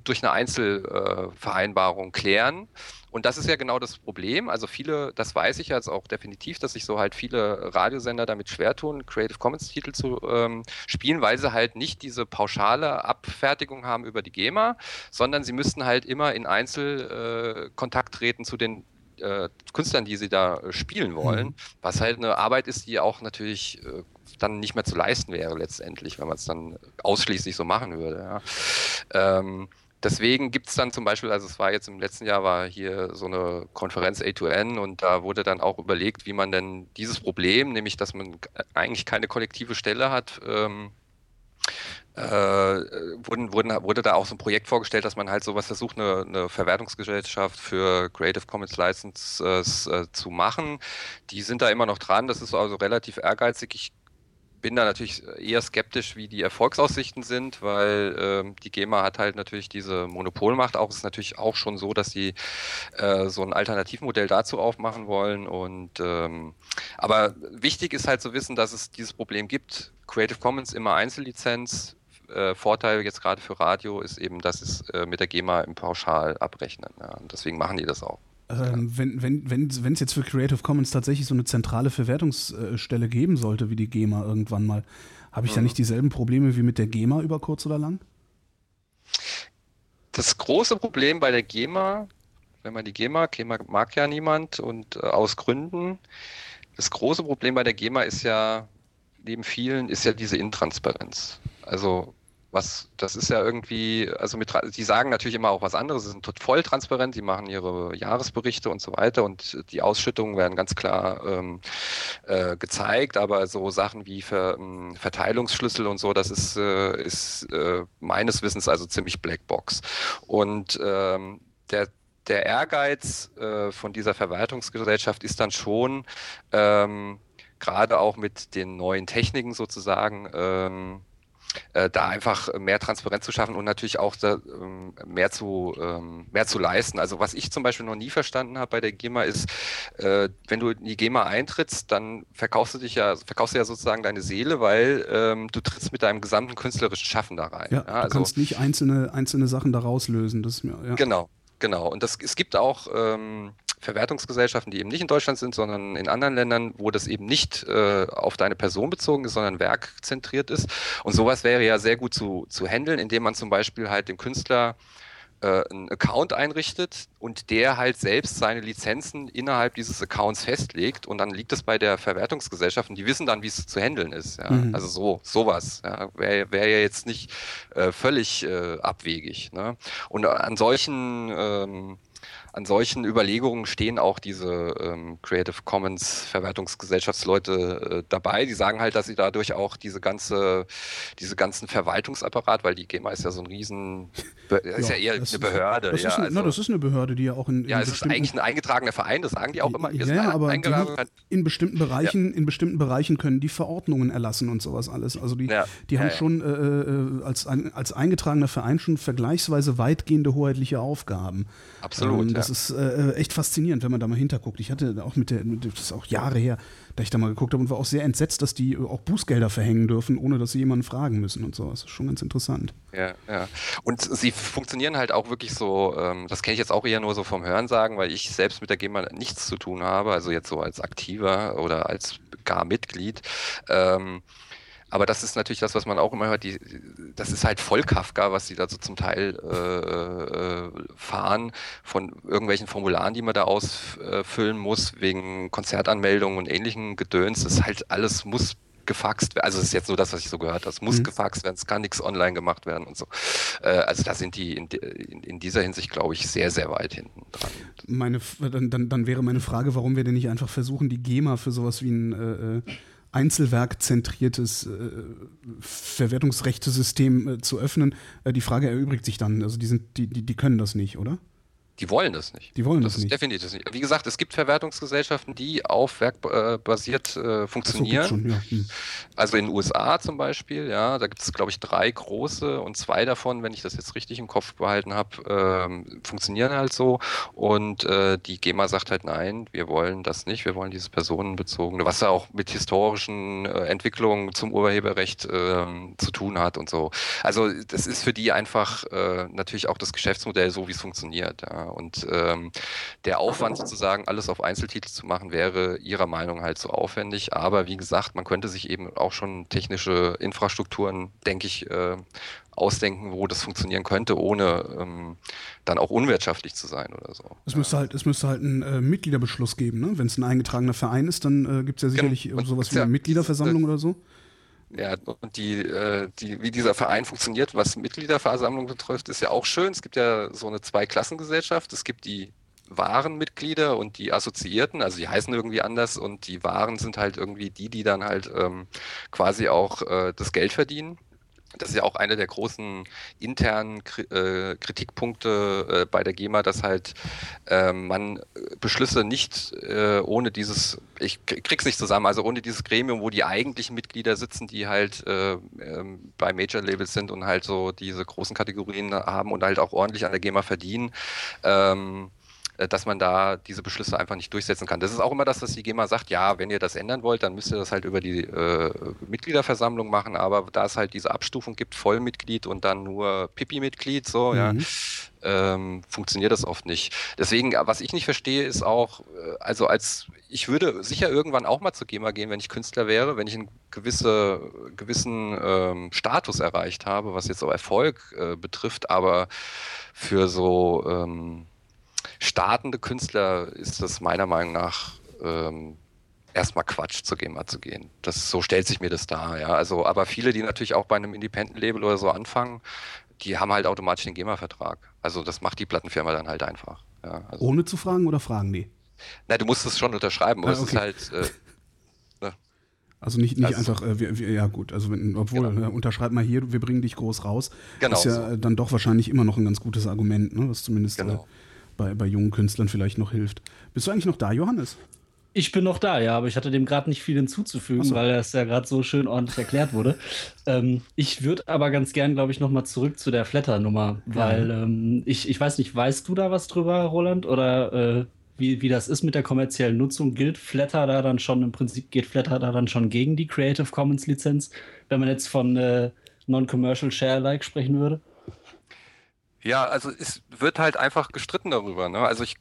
durch eine Einzelvereinbarung klären. Und das ist ja genau das Problem. Also viele, das weiß ich jetzt auch definitiv, dass sich so halt viele Radiosender damit schwer tun, Creative Commons Titel zu ähm, spielen, weil sie halt nicht diese pauschale Abfertigung haben über die GEMA, sondern sie müssten halt immer in Einzelkontakt äh, treten zu den äh, Künstlern, die sie da äh, spielen wollen, mhm. was halt eine Arbeit ist, die auch natürlich äh, dann nicht mehr zu leisten wäre letztendlich, wenn man es dann ausschließlich so machen würde. Ja. Ähm, deswegen gibt es dann zum Beispiel, also es war jetzt im letzten Jahr, war hier so eine Konferenz A2N und da wurde dann auch überlegt, wie man denn dieses Problem, nämlich dass man eigentlich keine kollektive Stelle hat, ähm, äh, wurden, wurden, wurde da auch so ein Projekt vorgestellt, dass man halt sowas versucht, eine, eine Verwertungsgesellschaft für Creative Commons Licenses äh, zu machen. Die sind da immer noch dran, das ist also relativ ehrgeizig. Ich bin da natürlich eher skeptisch, wie die Erfolgsaussichten sind, weil ähm, die GEMA hat halt natürlich diese Monopolmacht. Auch ist natürlich auch schon so, dass sie äh, so ein Alternativmodell dazu aufmachen wollen. Und ähm, aber wichtig ist halt zu wissen, dass es dieses Problem gibt. Creative Commons immer Einzellizenz. Äh, Vorteil jetzt gerade für Radio ist eben, dass es äh, mit der GEMA im Pauschal abrechnen. Ja. Und deswegen machen die das auch. Ähm, wenn wenn wenn wenn, es jetzt für Creative Commons tatsächlich so eine zentrale Verwertungsstelle geben sollte, wie die GEMA irgendwann mal, habe ich mhm. da nicht dieselben Probleme wie mit der GEMA über kurz oder lang? Das große Problem bei der GEMA, wenn man die GEMA, GEMA mag ja niemand und äh, aus Gründen, das große Problem bei der GEMA ist ja, neben vielen, ist ja diese Intransparenz. Also was, das ist ja irgendwie, also mit, die sagen natürlich immer auch was anderes, sie sind voll transparent, die machen ihre Jahresberichte und so weiter und die Ausschüttungen werden ganz klar ähm, äh, gezeigt, aber so Sachen wie Ver, ähm, Verteilungsschlüssel und so, das ist, äh, ist äh, meines Wissens also ziemlich Blackbox. Und ähm, der der Ehrgeiz äh, von dieser Verwaltungsgesellschaft ist dann schon, ähm, gerade auch mit den neuen Techniken sozusagen, ähm, äh, da einfach mehr Transparenz zu schaffen und natürlich auch da, ähm, mehr, zu, ähm, mehr zu leisten. Also was ich zum Beispiel noch nie verstanden habe bei der GEMA ist, äh, wenn du in die GEMA eintrittst, dann verkaufst du dich ja, verkaufst du ja sozusagen deine Seele, weil ähm, du trittst mit deinem gesamten künstlerischen Schaffen da rein. Ja, ja also, du kannst nicht einzelne, einzelne Sachen daraus lösen. Das mir, ja. Genau, genau. Und das, es gibt auch ähm, Verwertungsgesellschaften, die eben nicht in Deutschland sind, sondern in anderen Ländern, wo das eben nicht äh, auf deine Person bezogen ist, sondern werkzentriert ist. Und sowas wäre ja sehr gut zu, zu handeln, indem man zum Beispiel halt dem Künstler äh, einen Account einrichtet und der halt selbst seine Lizenzen innerhalb dieses Accounts festlegt und dann liegt es bei der Verwertungsgesellschaft und die wissen dann, wie es zu handeln ist. Ja? Mhm. Also so, sowas ja? wäre wär ja jetzt nicht äh, völlig äh, abwegig. Ne? Und an solchen ähm, an solchen Überlegungen stehen auch diese ähm, Creative Commons Verwertungsgesellschaftsleute äh, dabei. Die sagen halt, dass sie dadurch auch diese ganze, diese ganzen Verwaltungsapparat, weil die GEMA ist ja so ein riesen, ist ja, eher eine Behörde. Das, ja, ist eine, also, na, das ist eine Behörde, die ja auch in, in ja, es ist eigentlich ein eingetragener Verein, das sagen die auch immer. Wir ja, ja aber in bestimmten Bereichen, ja. in bestimmten Bereichen können die Verordnungen erlassen und sowas alles. Also die, ja. die haben schon äh, äh, als, als eingetragener Verein schon vergleichsweise weitgehende hoheitliche Aufgaben. Absolut. Ähm, das ja. ist äh, echt faszinierend, wenn man da mal hinterguckt. Ich hatte auch mit der, das ist auch Jahre her, da ich da mal geguckt habe und war auch sehr entsetzt, dass die auch Bußgelder verhängen dürfen, ohne dass sie jemanden fragen müssen und so. Das ist schon ganz interessant. Ja, ja. Und sie funktionieren halt auch wirklich so, ähm, das kenne ich jetzt auch eher nur so vom Hörensagen, weil ich selbst mit der GEMA nichts zu tun habe, also jetzt so als Aktiver oder als gar Mitglied. Ähm, aber das ist natürlich das, was man auch immer hört. Die, das ist halt voll Kafka, was sie da so zum Teil äh, äh, fahren von irgendwelchen Formularen, die man da ausfüllen muss, wegen Konzertanmeldungen und ähnlichen Gedöns. Das ist halt alles muss gefaxt werden. Also das ist jetzt nur das, was ich so gehört habe. Es muss mhm. gefaxt werden, es kann nichts online gemacht werden und so. Äh, also da sind die in, in, in, dieser Hinsicht, glaube ich, sehr, sehr weit hinten dran. Meine, dann, dann, dann wäre meine Frage, warum wir denn nicht einfach versuchen, die GEMA für sowas wie ein äh, äh einzelwerkzentriertes äh, Verwertungsrechtesystem äh, zu öffnen. Äh, die Frage erübrigt sich dann. Also die, sind, die, die, die können das nicht, oder? Die wollen das nicht. Die wollen das, das nicht. Definitiv nicht. Wie gesagt, es gibt Verwertungsgesellschaften, die auf Werk äh, basiert äh, funktionieren. So, schon, ja. hm. Also in den USA zum Beispiel, ja, da gibt es, glaube ich, drei große und zwei davon, wenn ich das jetzt richtig im Kopf behalten habe, ähm, funktionieren halt so. Und äh, die GEMA sagt halt, nein, wir wollen das nicht, wir wollen dieses personenbezogene, was ja auch mit historischen äh, Entwicklungen zum Urheberrecht ähm, zu tun hat und so. Also das ist für die einfach äh, natürlich auch das Geschäftsmodell so, wie es funktioniert. Ja. Und ähm, der Aufwand sozusagen, alles auf Einzeltitel zu machen, wäre ihrer Meinung halt so aufwendig. Aber wie gesagt, man könnte sich eben auch schon technische Infrastrukturen, denke ich, äh, ausdenken, wo das funktionieren könnte, ohne ähm, dann auch unwirtschaftlich zu sein oder so. Es müsste halt, es müsste halt einen äh, Mitgliederbeschluss geben, ne? Wenn es ein eingetragener Verein ist, dann äh, gibt es ja sicherlich genau. sowas wie eine ja, Mitgliederversammlung oder so. Ja, und die, äh, die, wie dieser Verein funktioniert, was Mitgliederversammlung betrifft, ist ja auch schön. Es gibt ja so eine Zweiklassengesellschaft. Es gibt die wahren Mitglieder und die Assoziierten, also die heißen irgendwie anders und die wahren sind halt irgendwie die, die dann halt ähm, quasi auch äh, das Geld verdienen das ist ja auch einer der großen internen äh, Kritikpunkte äh, bei der GEMA, dass halt äh, man Beschlüsse nicht äh, ohne dieses, ich krieg's nicht zusammen, also ohne dieses Gremium, wo die eigentlichen Mitglieder sitzen, die halt äh, ähm, bei Major Labels sind und halt so diese großen Kategorien haben und halt auch ordentlich an der GEMA verdienen. Ähm, äh, dass man da diese Beschlüsse einfach nicht durchsetzen kann. Das ist auch immer das, was die GEMA sagt, ja, wenn ihr das ändern wollt, dann müsst ihr das halt über die äh, Mitgliederversammlung machen, aber da es halt diese Abstufung gibt, Vollmitglied und dann nur Pipi-Mitglied, so, mhm. ja, ähm, funktioniert das oft nicht. Deswegen, was ich nicht verstehe, ist auch, äh, also als ich würde sicher irgendwann auch mal zur GEMA gehen, wenn ich Künstler wäre, wenn ich einen gewisse, gewissen ähm, Status erreicht habe, was jetzt so Erfolg äh, betrifft, aber für so ähm, startende Künstler ist das meiner Meinung nach ähm, erstmal Quatsch, zur GEMA zu gehen. Das, so stellt sich mir das dar, ja. Also, aber viele, die natürlich auch bei einem Independent-Label oder so anfangen, die haben halt automatisch den GEMA-Vertrag. Also das macht die Plattenfirma dann halt einfach. Ja, also. Ohne zu fragen oder fragen die? Na, du musst es schon unterschreiben, aber ah, okay. es ist halt. Äh, ne? Also nicht, nicht also, einfach, äh, wir, wir, ja gut, also wenn, obwohl, genau. äh, unterschreib mal hier, wir bringen dich groß raus. Genau. Ist ja so. dann doch wahrscheinlich immer noch ein ganz gutes Argument, ne? was zumindest äh, genau. Bei, bei jungen Künstlern vielleicht noch hilft. Bist du eigentlich noch da, Johannes? Ich bin noch da, ja, aber ich hatte dem gerade nicht viel hinzuzufügen, so. weil das ja gerade so schön ordentlich erklärt wurde. Ähm, ich würde aber ganz gern, glaube ich, nochmal zurück zu der Flatter-Nummer, weil ähm, ich, ich weiß nicht, weißt du da was drüber, Roland? Oder äh, wie, wie das ist mit der kommerziellen Nutzung? Gilt Flatter da dann schon, im Prinzip geht Flatter da dann schon gegen die Creative Commons Lizenz, wenn man jetzt von äh, Non-Commercial Share-Alike sprechen würde? Ja, also es wird halt einfach gestritten darüber. Ne? Also ich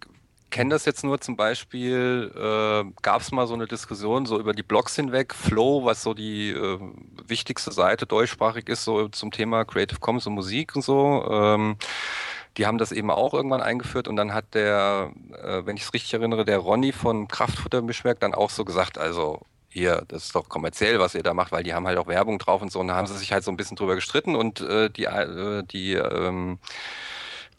kenne das jetzt nur zum Beispiel, äh, gab es mal so eine Diskussion so über die Blogs hinweg, Flow, was so die äh, wichtigste Seite deutschsprachig ist, so zum Thema Creative Commons und Musik und so. Ähm, die haben das eben auch irgendwann eingeführt und dann hat der, äh, wenn ich es richtig erinnere, der Ronny von Kraftfuttermischwerk dann auch so gesagt, also hier, das ist doch kommerziell, was ihr da macht, weil die haben halt auch Werbung drauf und so. Und da haben sie sich halt so ein bisschen drüber gestritten und äh, die, äh, die, ähm,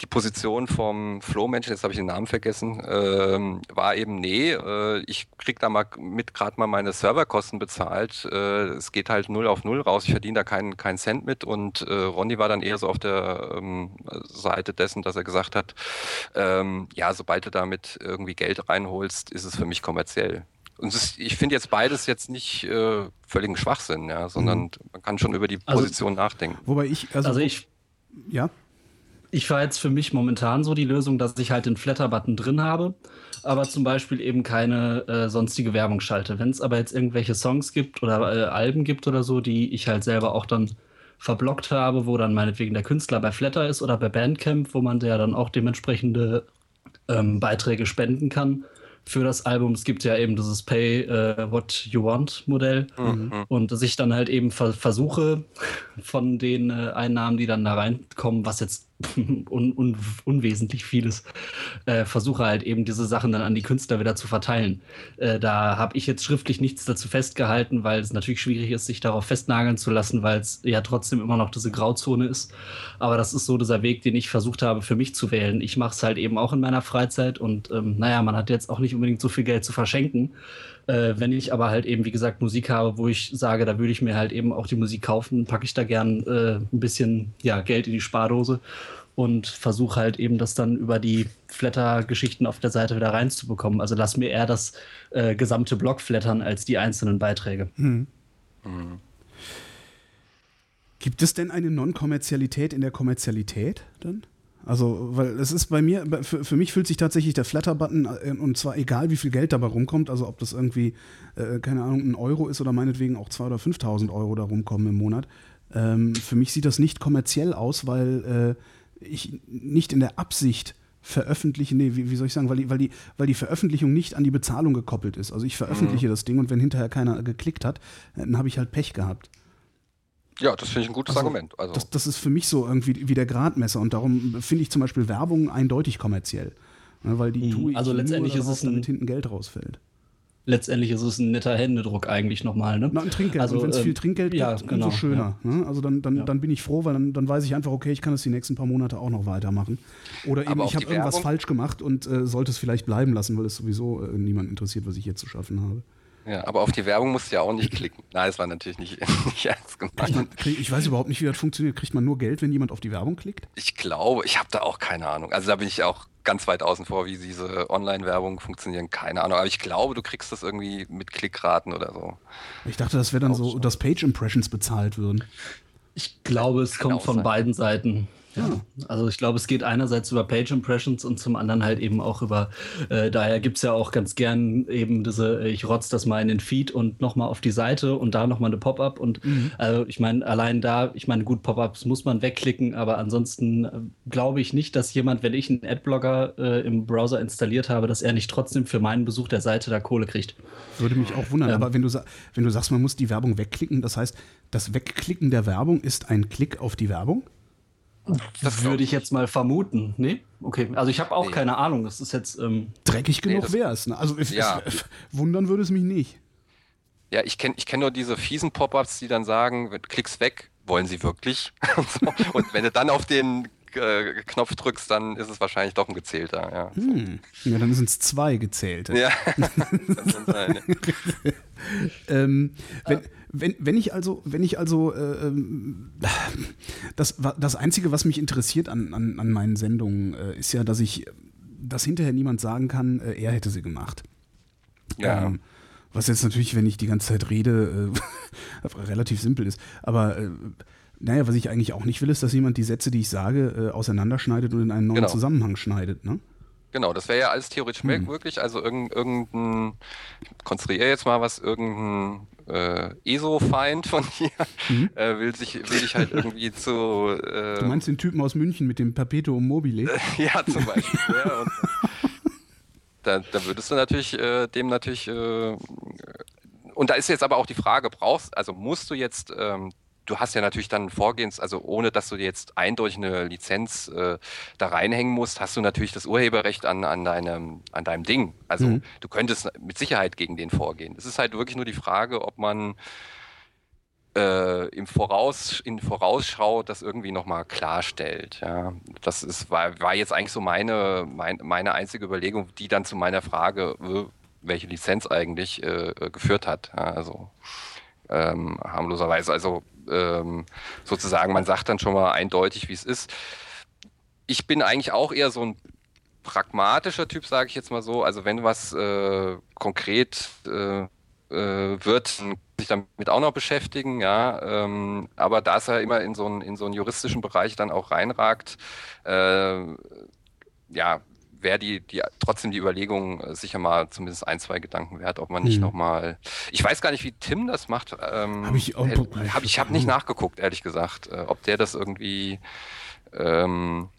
die Position vom Flohmenschen, jetzt habe ich den Namen vergessen, ähm, war eben, nee, äh, ich krieg da mal mit gerade mal meine Serverkosten bezahlt. Äh, es geht halt null auf null raus, ich verdiene da keinen keinen Cent mit. Und äh, Ronny war dann eher so auf der ähm, Seite dessen, dass er gesagt hat, ähm, ja, sobald du damit irgendwie Geld reinholst, ist es für mich kommerziell. Und ist, ich finde jetzt beides jetzt nicht äh, völligen Schwachsinn, ja, sondern mhm. man kann schon über die also Position also, nachdenken. Wobei ich, also, also ich, ja. ich fahre jetzt für mich momentan so die Lösung, dass ich halt den Flatter-Button drin habe, aber zum Beispiel eben keine äh, sonstige Werbung schalte. Wenn es aber jetzt irgendwelche Songs gibt oder äh, Alben gibt oder so, die ich halt selber auch dann verblockt habe, wo dann meinetwegen der Künstler bei Flatter ist oder bei Bandcamp, wo man der dann auch dementsprechende ähm, Beiträge spenden kann für das Album. Es gibt ja eben dieses Pay uh, What You Want Modell mhm. und dass ich dann halt eben ver versuche von den äh, Einnahmen, die dann da reinkommen, was jetzt un, un, unwesentlich vieles, äh, versuche halt eben diese Sachen dann an die Künstler wieder zu verteilen. Äh, da habe ich jetzt schriftlich nichts dazu festgehalten, weil es natürlich schwierig ist, sich darauf festnageln zu lassen, weil es ja trotzdem immer noch diese Grauzone ist. Aber das ist so dieser Weg, den ich versucht habe für mich zu wählen. Ich mache es halt eben auch in meiner Freizeit und ähm, naja, man hat jetzt auch nicht unbedingt so viel Geld zu verschenken. Äh, wenn ich aber halt eben, wie gesagt, Musik habe, wo ich sage, da würde ich mir halt eben auch die Musik kaufen, packe ich da gern äh, ein bisschen ja, Geld in die Spardose und versuche halt eben das dann über die Flatter-Geschichten auf der Seite wieder reinzubekommen. Also lass mir eher das äh, gesamte Blog flattern als die einzelnen Beiträge. Mhm. Mhm. Gibt es denn eine Non-Kommerzialität in der Kommerzialität dann? Also, weil es ist bei mir, für, für mich fühlt sich tatsächlich der Flatter-Button, äh, und zwar egal wie viel Geld dabei rumkommt, also ob das irgendwie, äh, keine Ahnung, ein Euro ist oder meinetwegen auch 2.000 oder 5.000 Euro da rumkommen im Monat. Ähm, für mich sieht das nicht kommerziell aus, weil äh, ich nicht in der Absicht veröffentliche, nee, wie, wie, soll ich sagen, weil die, weil, die, weil die Veröffentlichung nicht an die Bezahlung gekoppelt ist. Also ich veröffentliche mhm. das Ding und wenn hinterher keiner geklickt hat, dann habe ich halt Pech gehabt. Ja, das finde ich ein gutes also, Argument. Also. Das, das, ist für mich so irgendwie wie der Gradmesser und darum finde ich zum Beispiel Werbung eindeutig kommerziell. Ne, weil die mhm. tue ich also letztendlich nur ist es damit hinten Geld rausfällt. Letztendlich ist es ein netter Händedruck eigentlich nochmal. Ne? Na, ein Trinkgeld. Also, und wenn es ähm, viel Trinkgeld gibt, ja, genau, umso schöner. Ja. Ne? Also dann, dann, ja. dann bin ich froh, weil dann, dann weiß ich einfach, okay, ich kann es die nächsten paar Monate auch noch weitermachen. Oder eben, ich habe irgendwas falsch gemacht und äh, sollte es vielleicht bleiben lassen, weil es sowieso äh, niemand interessiert, was ich hier zu schaffen habe. Ja, aber auf die Werbung musst du ja auch nicht klicken. Nein, das war natürlich nicht, nicht ernst gemeint. Man, ich weiß überhaupt nicht, wie das funktioniert. Kriegt man nur Geld, wenn jemand auf die Werbung klickt? Ich glaube, ich habe da auch keine Ahnung. Also da bin ich auch ganz weit außen vor, wie diese Online-Werbung funktionieren. Keine Ahnung. Aber ich glaube, du kriegst das irgendwie mit Klickraten oder so. Ich dachte, das wäre dann so, dass Page-Impressions bezahlt würden. Ich glaube, es kommt von sein. beiden Seiten. Ja, also ich glaube, es geht einerseits über Page Impressions und zum anderen halt eben auch über, äh, daher gibt es ja auch ganz gern eben diese, ich rotz das mal in den Feed und nochmal auf die Seite und da nochmal eine Pop-up und mhm. also ich meine, allein da, ich meine, gut, Pop-ups muss man wegklicken, aber ansonsten äh, glaube ich nicht, dass jemand, wenn ich einen Adblocker äh, im Browser installiert habe, dass er nicht trotzdem für meinen Besuch der Seite da Kohle kriegt. Würde mich auch wundern, ähm, aber wenn du, wenn du sagst, man muss die Werbung wegklicken, das heißt, das Wegklicken der Werbung ist ein Klick auf die Werbung? Das würde ich jetzt mal vermuten. Nee? Okay. Also ich habe auch nee. keine Ahnung. Das ist jetzt. Ähm Dreckig genug nee, wäre es. Ne? Also es, ja. es, wundern würde es mich nicht. Ja, ich kenne ich kenn nur diese fiesen Pop-ups, die dann sagen, klick's weg, wollen sie wirklich? und wenn du dann auf den äh, Knopf drückst, dann ist es wahrscheinlich doch ein gezählter. Ja, hm. ja dann sind es zwei gezählte. Ja, das sind seine. ähm, wenn, wenn, wenn ich also, wenn ich also, äh, ähm, das, das Einzige, was mich interessiert an, an, an meinen Sendungen, äh, ist ja, dass ich, dass hinterher niemand sagen kann, äh, er hätte sie gemacht. Ja. Ähm, was jetzt natürlich, wenn ich die ganze Zeit rede, äh, relativ simpel ist. Aber äh, naja, was ich eigentlich auch nicht will, ist, dass jemand die Sätze, die ich sage, äh, auseinanderschneidet und in einen neuen genau. Zusammenhang schneidet. Ne? Genau, das wäre ja alles theoretisch hm. möglich. Also irgendein, irgendein, ich konstruiere jetzt mal was, irgendein äh, ESO-Feind von dir mhm. äh, will, sich, will ich halt irgendwie zu. Äh, du meinst den Typen aus München mit dem Perpetuum mobile? ja, zum Beispiel. ja, und, da, da, würdest du natürlich äh, dem natürlich. Äh, und da ist jetzt aber auch die Frage, brauchst, also musst du jetzt ähm, du hast ja natürlich dann Vorgehens, also ohne dass du dir jetzt eindeutig eine Lizenz äh, da reinhängen musst, hast du natürlich das Urheberrecht an, an, deinem, an deinem Ding. Also mhm. du könntest mit Sicherheit gegen den vorgehen. Es ist halt wirklich nur die Frage, ob man äh, im Voraus, in Vorausschau das irgendwie nochmal klarstellt. Ja. Das ist, war, war jetzt eigentlich so meine, mein, meine einzige Überlegung, die dann zu meiner Frage, äh, welche Lizenz eigentlich äh, geführt hat. Ja, also ähm, harmloserweise. Also ähm, sozusagen, man sagt dann schon mal eindeutig, wie es ist. Ich bin eigentlich auch eher so ein pragmatischer Typ, sage ich jetzt mal so. Also wenn was äh, konkret äh, äh, wird, sich damit auch noch beschäftigen, ja. Ähm, aber da es ja immer in so, einen, in so einen juristischen Bereich dann auch reinragt, äh, ja, wäre die, die trotzdem die Überlegung äh, sicher mal zumindest ein, zwei Gedanken wert, ob man nicht hm. nochmal. Ich weiß gar nicht, wie Tim das macht. Ähm, habe ich auch. Hab, ich habe nicht nachgeguckt, ehrlich gesagt, äh, ob der das irgendwie ähm,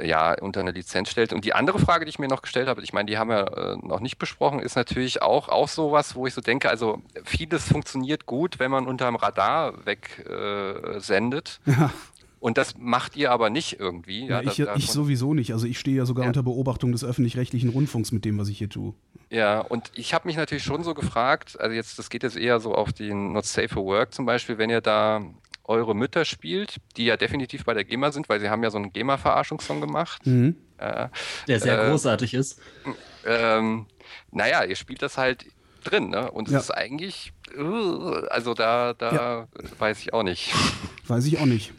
ja, unter eine Lizenz stellt. Und die andere Frage, die ich mir noch gestellt habe, ich meine, die haben wir äh, noch nicht besprochen, ist natürlich auch, auch sowas, wo ich so denke, also vieles funktioniert gut, wenn man unterm Radar wegsendet. Äh, ja. Und das macht ihr aber nicht irgendwie. Ja, ja ich, da, ich sowieso nicht. Also ich stehe ja sogar ja. unter Beobachtung des öffentlich-rechtlichen Rundfunks mit dem, was ich hier tue. Ja, und ich habe mich natürlich schon so gefragt, also jetzt, das geht jetzt eher so auf den Not Safe for Work zum Beispiel, wenn ihr da eure Mütter spielt, die ja definitiv bei der GEMA sind, weil sie haben ja so einen GEMA-Verarschungssong gemacht. Mhm. Äh, der sehr äh, großartig ist. Ähm, naja, ihr spielt das halt drin, ne? Und es ja. ist eigentlich, uh, also da, da ja. weiß ich auch nicht. Weiß ich auch nicht.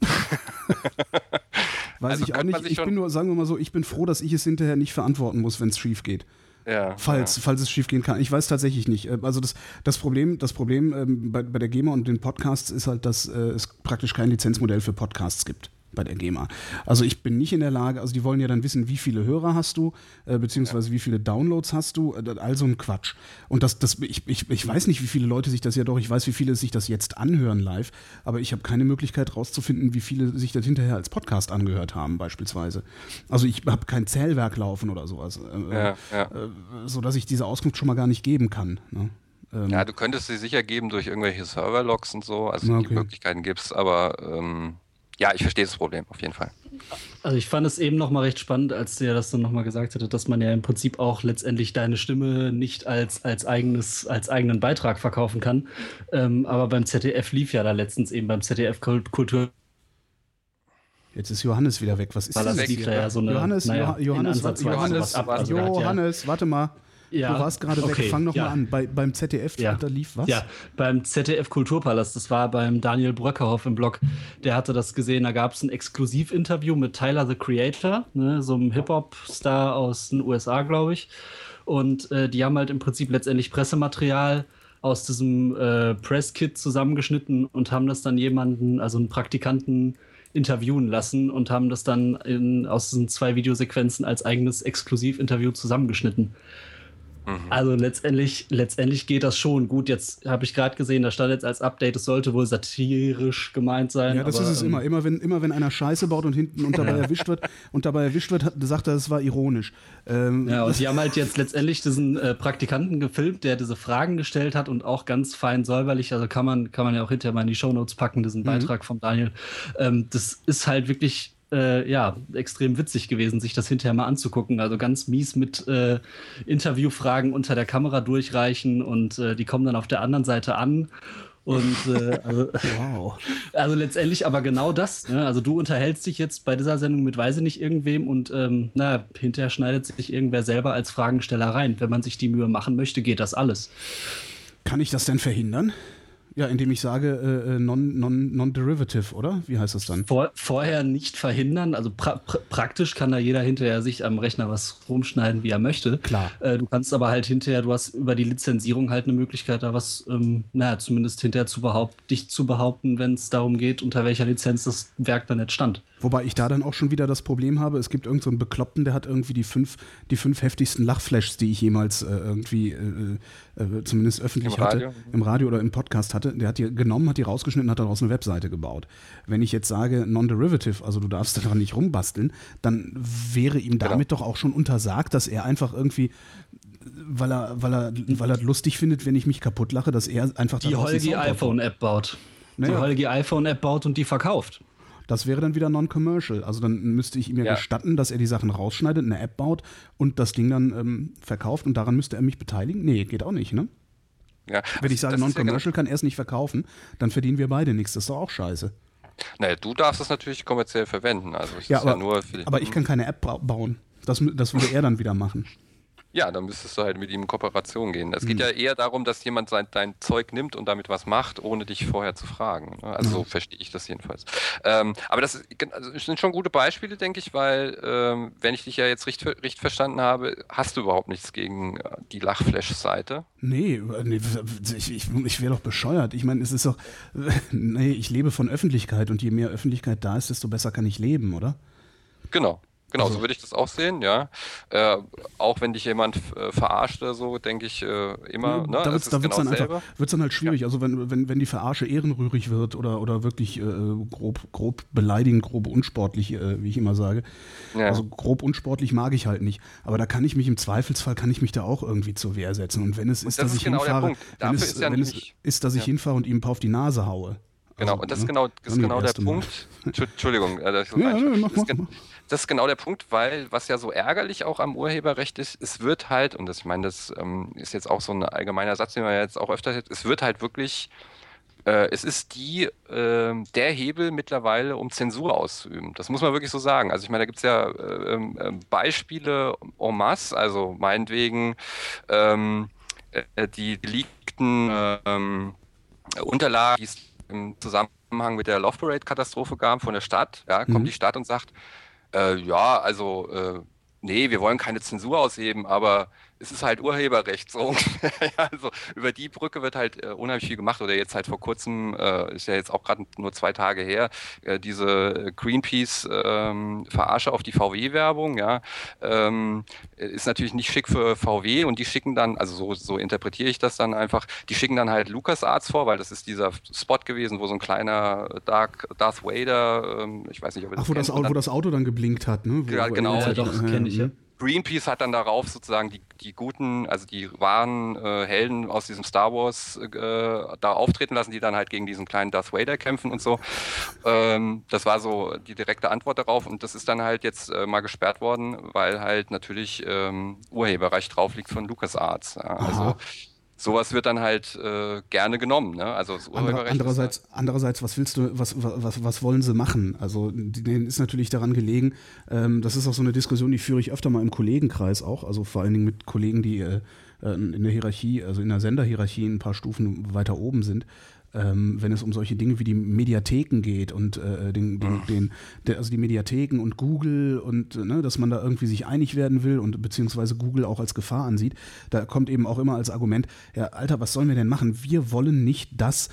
weiß also ich auch nicht. Ich bin nur, sagen wir mal so, ich bin froh, dass ich es hinterher nicht verantworten muss, wenn es schief geht. Ja, falls, ja. falls es schief gehen kann. Ich weiß tatsächlich nicht. Äh, also das, das Problem, das Problem ähm, bei, bei der GEMA und den Podcasts ist halt, dass äh, es praktisch kein Lizenzmodell für Podcasts gibt bei der GEMA. Also ich bin nicht in der Lage, also die wollen ja dann wissen, wie viele Hörer hast du, äh, beziehungsweise wie viele Downloads hast du, äh, all so ein Quatsch. Und das, das, ich, ich, ich weiß nicht, wie viele Leute sich das ja doch, ich weiß, wie viele sich das jetzt anhören live, aber ich habe keine Möglichkeit rauszufinden, wie viele sich das hinterher als Podcast angehört haben, beispielsweise. Also ich habe kein Zählwerk laufen oder sowas, äh, ja, ja. Äh, sodass ich diese Auskunft schon mal gar nicht geben kann. Ne? Ähm, ja, du könntest sie sicher geben durch irgendwelche Serverlogs und so, also okay. die Möglichkeiten gibt es, aber ähm, ja, ich verstehe das Problem auf jeden Fall. Also ich fand es eben nochmal recht spannend, als der das dann nochmal gesagt hatte, dass man ja im Prinzip auch letztendlich deine Stimme nicht als, als, eigenes, als eigenen Beitrag verkaufen kann. Ähm, aber beim ZDF lief ja da letztens eben beim ZDF Kultur Jetzt ist Johannes wieder weg. Was ist das? Ja naja, Johannes, Johannes, Johannes, Johannes, warte mal. Ja, du warst gerade okay, weg. Fang nochmal ja. an. Bei, beim ZDF ja. da lief was? Ja, beim ZDF Kulturpalast. Das war beim Daniel Bröckerhoff im Blog. Der hatte das gesehen. Da gab es ein Exklusivinterview mit Tyler the Creator, ne, so einem Hip-Hop-Star aus den USA, glaube ich. Und äh, die haben halt im Prinzip letztendlich Pressematerial aus diesem äh, Press-Kit zusammengeschnitten und haben das dann jemanden, also einen Praktikanten, interviewen lassen und haben das dann in, aus diesen zwei Videosequenzen als eigenes Exklusivinterview zusammengeschnitten. Mhm. Also letztendlich, letztendlich geht das schon. Gut, jetzt habe ich gerade gesehen, da stand jetzt als Update, es sollte wohl satirisch gemeint sein. Ja, das aber, ist es ähm, immer. Immer wenn, immer wenn einer Scheiße baut und hinten und dabei erwischt wird und dabei erwischt wird, hat, sagt er, es war ironisch. Ähm, ja, und die haben halt jetzt letztendlich diesen äh, Praktikanten gefilmt, der diese Fragen gestellt hat und auch ganz fein säuberlich, also kann man, kann man ja auch hinterher mal in die Shownotes packen, diesen mhm. Beitrag von Daniel. Ähm, das ist halt wirklich äh, ja, extrem witzig gewesen, sich das hinterher mal anzugucken. Also ganz mies mit äh, Interviewfragen unter der Kamera durchreichen und äh, die kommen dann auf der anderen Seite an. Und äh, also, wow. also letztendlich aber genau das. Ne? Also du unterhältst dich jetzt bei dieser Sendung mit weiß ich nicht irgendwem und ähm, na, hinterher schneidet sich irgendwer selber als Fragensteller rein. Wenn man sich die Mühe machen möchte, geht das alles. Kann ich das denn verhindern? Ja, indem ich sage äh, äh non-derivative, non, non oder? Wie heißt das dann? Vor, vorher nicht verhindern. Also pra pra praktisch kann da jeder hinterher sich am Rechner was rumschneiden, wie er möchte. Klar. Äh, du kannst aber halt hinterher, du hast über die Lizenzierung halt eine Möglichkeit, da was, ähm, naja, zumindest hinterher zu behaupten, dich zu behaupten, wenn es darum geht, unter welcher Lizenz das Werk dann jetzt stand. Wobei ich da dann auch schon wieder das Problem habe, es gibt irgendeinen so Bekloppten, der hat irgendwie die fünf, die fünf heftigsten Lachflashs, die ich jemals äh, irgendwie äh, äh, zumindest öffentlich Im hatte, Radio? im Radio oder im Podcast hatte. Der hat die genommen, hat die rausgeschnitten, hat daraus eine Webseite gebaut. Wenn ich jetzt sage Non-Derivative, also du darfst daran nicht rumbasteln, dann wäre ihm genau. damit genau. doch auch schon untersagt, dass er einfach irgendwie weil er, weil er, weil er lustig findet, wenn ich mich kaputt lache, dass er einfach die Holgi iPhone App baut. Naja. Die Holgi iPhone App baut und die verkauft. Das wäre dann wieder non-commercial. Also dann müsste ich ihm ja, ja, gestatten, dass er die Sachen rausschneidet, eine App baut und das Ding dann ähm, verkauft und daran müsste er mich beteiligen? Nee, geht auch nicht, ne? Ja, Wenn ich sage, non-commercial ja kann er es nicht verkaufen, dann verdienen wir beide nichts. Das ist doch auch scheiße. Naja, du darfst es natürlich kommerziell verwenden. Also ja, aber, ja aber ich kann keine App bauen. Das, das würde er dann wieder machen. Ja, dann müsstest du halt mit ihm in Kooperation gehen. Es geht Mhm. ja eher darum, dass jemand sein, dein Zeug nimmt und damit was macht, ohne dich vorher zu fragen. ne? Also so verstehe ich das jedenfalls. Ähm, aber das ist, also sind schon gute Beispiele, denke ich, weil, ähm, wenn ich dich ja jetzt richtig, richtig verstanden habe, hast du überhaupt nichts gegen äh, die Lachflash-Seite. Nee, äh, nee ich, ich, ich wäre doch bescheuert. Ich meine, es ist doch, nee, ich lebe von Öffentlichkeit und je mehr Öffentlichkeit da ist, desto besser kann ich leben, oder? Genau. Genau, Also- so würde ich das auch sehen, ja. Äh, auch wenn dich jemand äh, verarscht oder so, denke ich äh, immer, ne? da es wird's, ist da genau dann einfach, dann halt schwierig. Also wenn, wenn, wenn die Verarsche ehrenrührig wird oder, oder wirklich äh, grob, grob beleidigend, grob unsportlich, äh, wie ich immer sage. Ja. Also grob unsportlich mag ich halt nicht. Aber da kann ich mich im Zweifelsfall, kann ich mich da auch irgendwie zur Wehr setzen. Und wenn es ist, das dass ist ich genau hinfahre, wenn es, ist ja wenn es ist, dass ich ja. hinfahre und ihm ein paar auf die Nase haue. Genau, Also, und das ist ne? genau, das ist genau das der. Punkt. Entschu- Entschuldigung, ich so Ja, ja, mach, das, ist mach, gen- das ist genau der Punkt, weil was ja so ärgerlich auch am Urheberrecht ist, es wird halt, und das, ich meine, das ähm, ist jetzt auch so ein allgemeiner Satz, den man jetzt auch öfter hört, es wird halt wirklich, äh, es ist die, ähm, der Hebel mittlerweile, um Zensur auszuüben. Das muss man wirklich so sagen. Also ich meine, da gibt es ja äh, ähm, äh, Beispiele en masse, also meinetwegen ähm, äh, die geleakten ähm, Unterlagen, die es im Zusammenhang mit der Love Parade-Katastrophe gab von der Stadt, ja, kommt Mhm. die Stadt und sagt, äh, ja, also äh, nee, wir wollen keine Zensur ausheben, aber es ist halt Urheberrecht so. ja, also über die Brücke wird halt äh, unheimlich viel gemacht oder jetzt halt vor kurzem, äh, ist ja jetzt auch gerade nur zwei Tage her, äh, diese Greenpeace ähm, Verarsche auf die VW-Werbung, ja, ähm, ist natürlich nicht schick für VW und die schicken dann, also so, so interpretiere ich das dann einfach, die schicken dann halt LucasArts vor, weil das ist dieser Spot gewesen, wo so ein kleiner Dark, Darth Vader, ähm, ich weiß nicht, ob ihr Ach, wo das, Auto, dann- wo das Auto dann geblinkt hat, ne? Wo, Ja, wo- genau. Ja, doch, kenne ich ja. Greenpeace hat dann darauf sozusagen die, die guten, also die wahren äh, Helden aus diesem Star Wars äh, da auftreten lassen, die dann halt gegen diesen kleinen Darth Vader kämpfen und so. Ähm, das war so die direkte Antwort darauf und das ist dann halt jetzt äh, mal gesperrt worden, weil halt natürlich ähm, Urheberrecht drauf liegt von LucasArts. Ja. Also Aha. Sowas wird dann halt äh, gerne genommen. Ne? Also das Ander, Urheberrecht ist- andererseits, andererseits, was willst du, was, was, was wollen sie machen? Also denen ist natürlich daran gelegen, ähm, das ist auch so eine Diskussion, die führe ich öfter mal im Kollegenkreis auch, also vor allen Dingen mit Kollegen, die äh, äh, in der Hierarchie, also in der Senderhierarchie ein paar Stufen weiter oben sind. Ähm, wenn es um solche Dinge wie die Mediatheken geht und äh, den, den, den, der, also die Mediatheken und Google und äh, ne, dass man da irgendwie sich einig werden will und beziehungsweise Google auch als Gefahr ansieht, da kommt eben auch immer als Argument, ja, Alter, was sollen wir denn machen? Wir wollen nicht, dass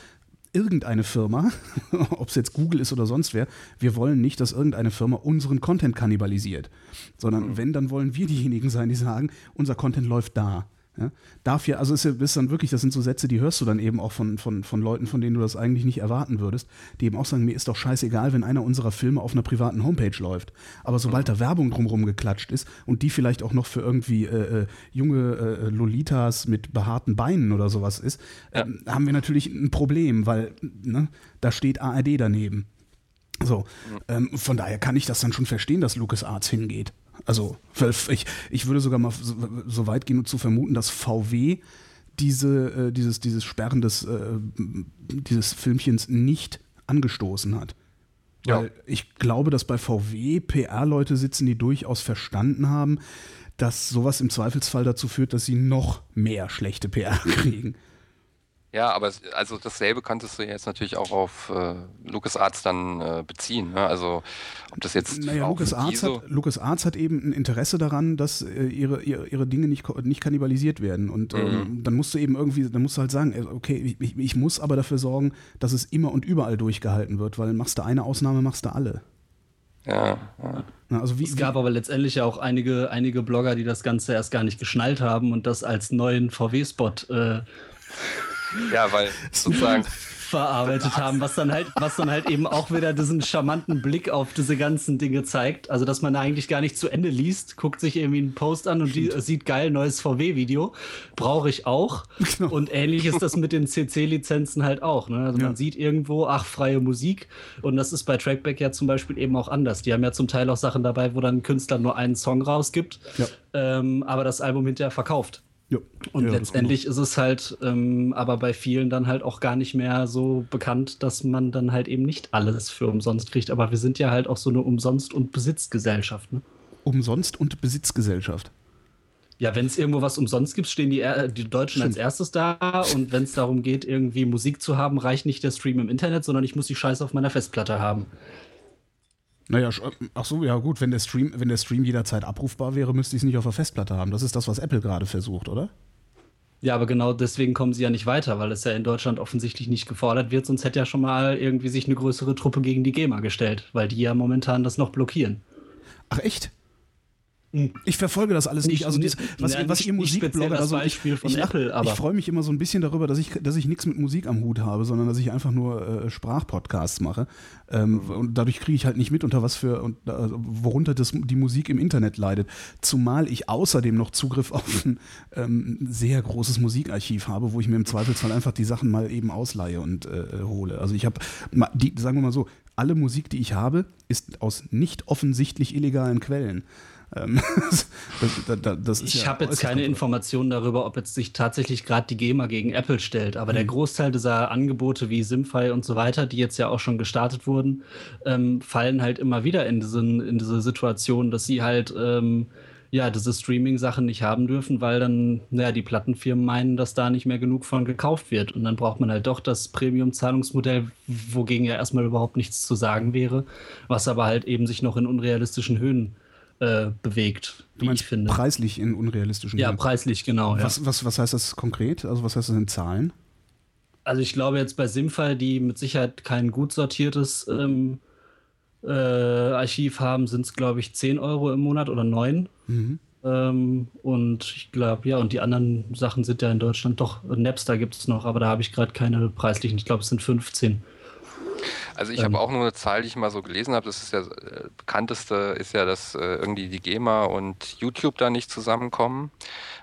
irgendeine Firma, ob es jetzt Google ist oder sonst wer, wir wollen nicht, dass irgendeine Firma unseren Content kannibalisiert, sondern wenn, dann wollen wir diejenigen sein, die sagen, unser Content läuft da. Ja, darf ja, also ist ja ist dann wirklich, das sind so Sätze, die hörst du dann eben auch von, von, von Leuten, von denen du das eigentlich nicht erwarten würdest, die eben auch sagen, mir ist doch scheißegal, wenn einer unserer Filme auf einer privaten Homepage läuft. Aber sobald da Werbung drumherum geklatscht ist und die vielleicht auch noch für irgendwie äh, äh, junge äh, Lolitas mit behaarten Beinen oder sowas ist, ähm, haben wir natürlich ein Problem, weil ne, da steht ARD daneben. So, ähm, von daher kann ich das dann schon verstehen, dass LucasArts hingeht. Also, ich, ich würde sogar mal so, weit gehen, um zu vermuten, dass VW diese, äh, dieses, dieses Sperren des, äh, dieses Filmchens nicht angestoßen hat. Ja. Weil ich glaube, dass bei VW PR-Leute sitzen, die durchaus verstanden haben, dass sowas im Zweifelsfall dazu führt, dass sie noch mehr schlechte PR kriegen. Ja, aber es- also dasselbe könntest du jetzt natürlich auch auf äh, LucasArts dann äh, beziehen. Ne? Also ob das jetzt Naja, LucasArts hat, LucasArts hat eben ein Interesse daran, dass äh, ihre, ihre, ihre Dinge nicht, nicht kannibalisiert werden. Und ähm, dann musst du eben irgendwie, dann musst du halt sagen, äh, okay, ich, ich, muss aber dafür sorgen, dass es immer und überall durchgehalten wird, weil machst du eine Ausnahme, machst du alle. ja, ja. Also wie, Es gab aber letztendlich ja auch einige, einige Blogger, die das Ganze erst gar nicht geschnallt haben und das als neuen VW-Spot äh, ja, weil sozusagen verarbeitet haben, was dann halt, was dann halt eben auch wieder diesen charmanten Blick auf diese ganzen Dinge zeigt. Also, dass man eigentlich gar nicht zu Ende liest, guckt sich irgendwie einen Post an und die, sieht geil, neues VW-Video. Brauche ich auch. Genau. Und ähnlich ist das mit den CC-Lizenzen halt auch. Ne? Also Ja. man sieht irgendwo, ach, freie Musik. Und das ist bei Trackback ja zum Beispiel eben auch anders. Die haben ja zum Teil auch Sachen dabei, wo dann ein Künstler nur einen Song rausgibt, Ja. ähm, aber das Album hinterher verkauft. Ja, Und ja, letztendlich ist es halt ähm, aber bei vielen dann halt auch gar nicht mehr so bekannt, dass man dann halt eben nicht alles für umsonst kriegt. Aber wir sind ja halt auch so eine Umsonst- und Besitzgesellschaft. Ne? Umsonst und Besitzgesellschaft. Ja, wenn es irgendwo was umsonst gibt, stehen die, die Deutschen Stimmt. als erstes da. Und wenn es darum geht, irgendwie Musik zu haben, reicht nicht der Stream im Internet, sondern ich muss die Scheiße auf meiner Festplatte haben. Naja, ach so, ja gut, wenn der Stream, wenn der Stream jederzeit abrufbar wäre, müsste ich es nicht auf der Festplatte haben. Das ist das, was Apple gerade versucht, oder? Ja, aber genau deswegen kommen sie ja nicht weiter, weil es ja in Deutschland offensichtlich nicht gefordert wird, sonst hätte ja schon mal irgendwie sich eine größere Truppe gegen die GEMA gestellt, weil die ja momentan das noch blockieren. Ach echt? Hm. Ich verfolge das alles nicht. nicht also dies, was, ja, was nicht, ihr Musikblogger, also ich, ich, ich, ich freue mich immer so ein bisschen darüber, dass ich, dass ich nichts mit Musik am Hut habe, sondern dass ich einfach nur äh, Sprachpodcasts mache. Ähm, mhm. Und dadurch kriege ich halt nicht mit, unter was für und äh, worunter das, die Musik im Internet leidet. Zumal ich außerdem noch Zugriff auf ein ähm, sehr großes Musikarchiv habe, wo ich mir im Zweifelsfall einfach die Sachen mal eben ausleihe und äh, hole. Also ich habe, sagen wir mal so, alle Musik, die ich habe, ist aus nicht offensichtlich illegalen Quellen. Ähm, das, das, das ich ja habe jetzt keine Informationen darüber, ob jetzt sich tatsächlich gerade die GEMA gegen Apple stellt, aber mhm. der Großteil dieser Angebote wie Simfy und so weiter, die jetzt ja auch schon gestartet wurden, ähm, fallen halt immer wieder in, diesen, in diese Situation, dass sie halt ähm, ja, diese Streaming-Sachen nicht haben dürfen, weil dann, naja, die Plattenfirmen meinen, dass da nicht mehr genug von gekauft wird. Und dann braucht man halt doch das Premium-Zahlungsmodell, wogegen ja erstmal überhaupt nichts zu sagen wäre, was aber halt eben sich noch in unrealistischen Höhen äh, bewegt. Meinst ich finde. preislich in unrealistischen Ja, Höhen. preislich, genau. Was, ja. was, was heißt das konkret? Also was heißt das in Zahlen? Also ich glaube jetzt bei Simfall, die mit Sicherheit kein gut sortiertes ähm, äh, Archiv haben, sind es, glaube ich, 10 Euro im Monat oder 9. Mhm. Ähm, und ich glaube, ja, und die anderen Sachen sind ja in Deutschland doch, Napster gibt es noch, aber da habe ich gerade keine preislichen, ich glaube, es sind 15. Also ich ähm, habe auch nur eine Zahl, die ich mal so gelesen habe. Das ist ja äh, bekannteste ist ja, dass äh, irgendwie die GEMA und YouTube da nicht zusammenkommen.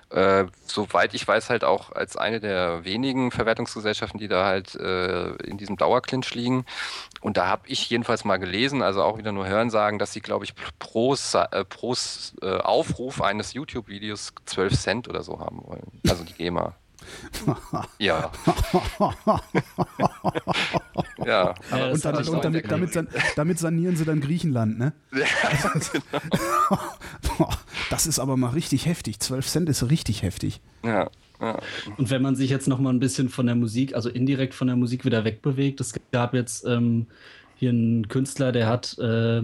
Äh, soweit ich weiß, halt auch als eine der wenigen Verwertungsgesellschaften, die da halt äh, in diesem Dauerclinch liegen. Und da habe ich jedenfalls mal gelesen, also auch wieder nur hören sagen, dass sie, glaube ich, pro, äh, pro äh, Aufruf eines YouTube-Videos 12 Cent oder so haben wollen. Also die GEMA. ja. ja. und, dann, und damit, damit, damit, sanieren sie dann Griechenland, ne? Ja, genau. das ist aber mal richtig heftig. 12 Cent ist richtig heftig. Ja. Ja. Und wenn man sich jetzt noch mal ein bisschen von der Musik, also indirekt von der Musik wieder wegbewegt, es gab jetzt ähm, hier einen Künstler, der hat äh,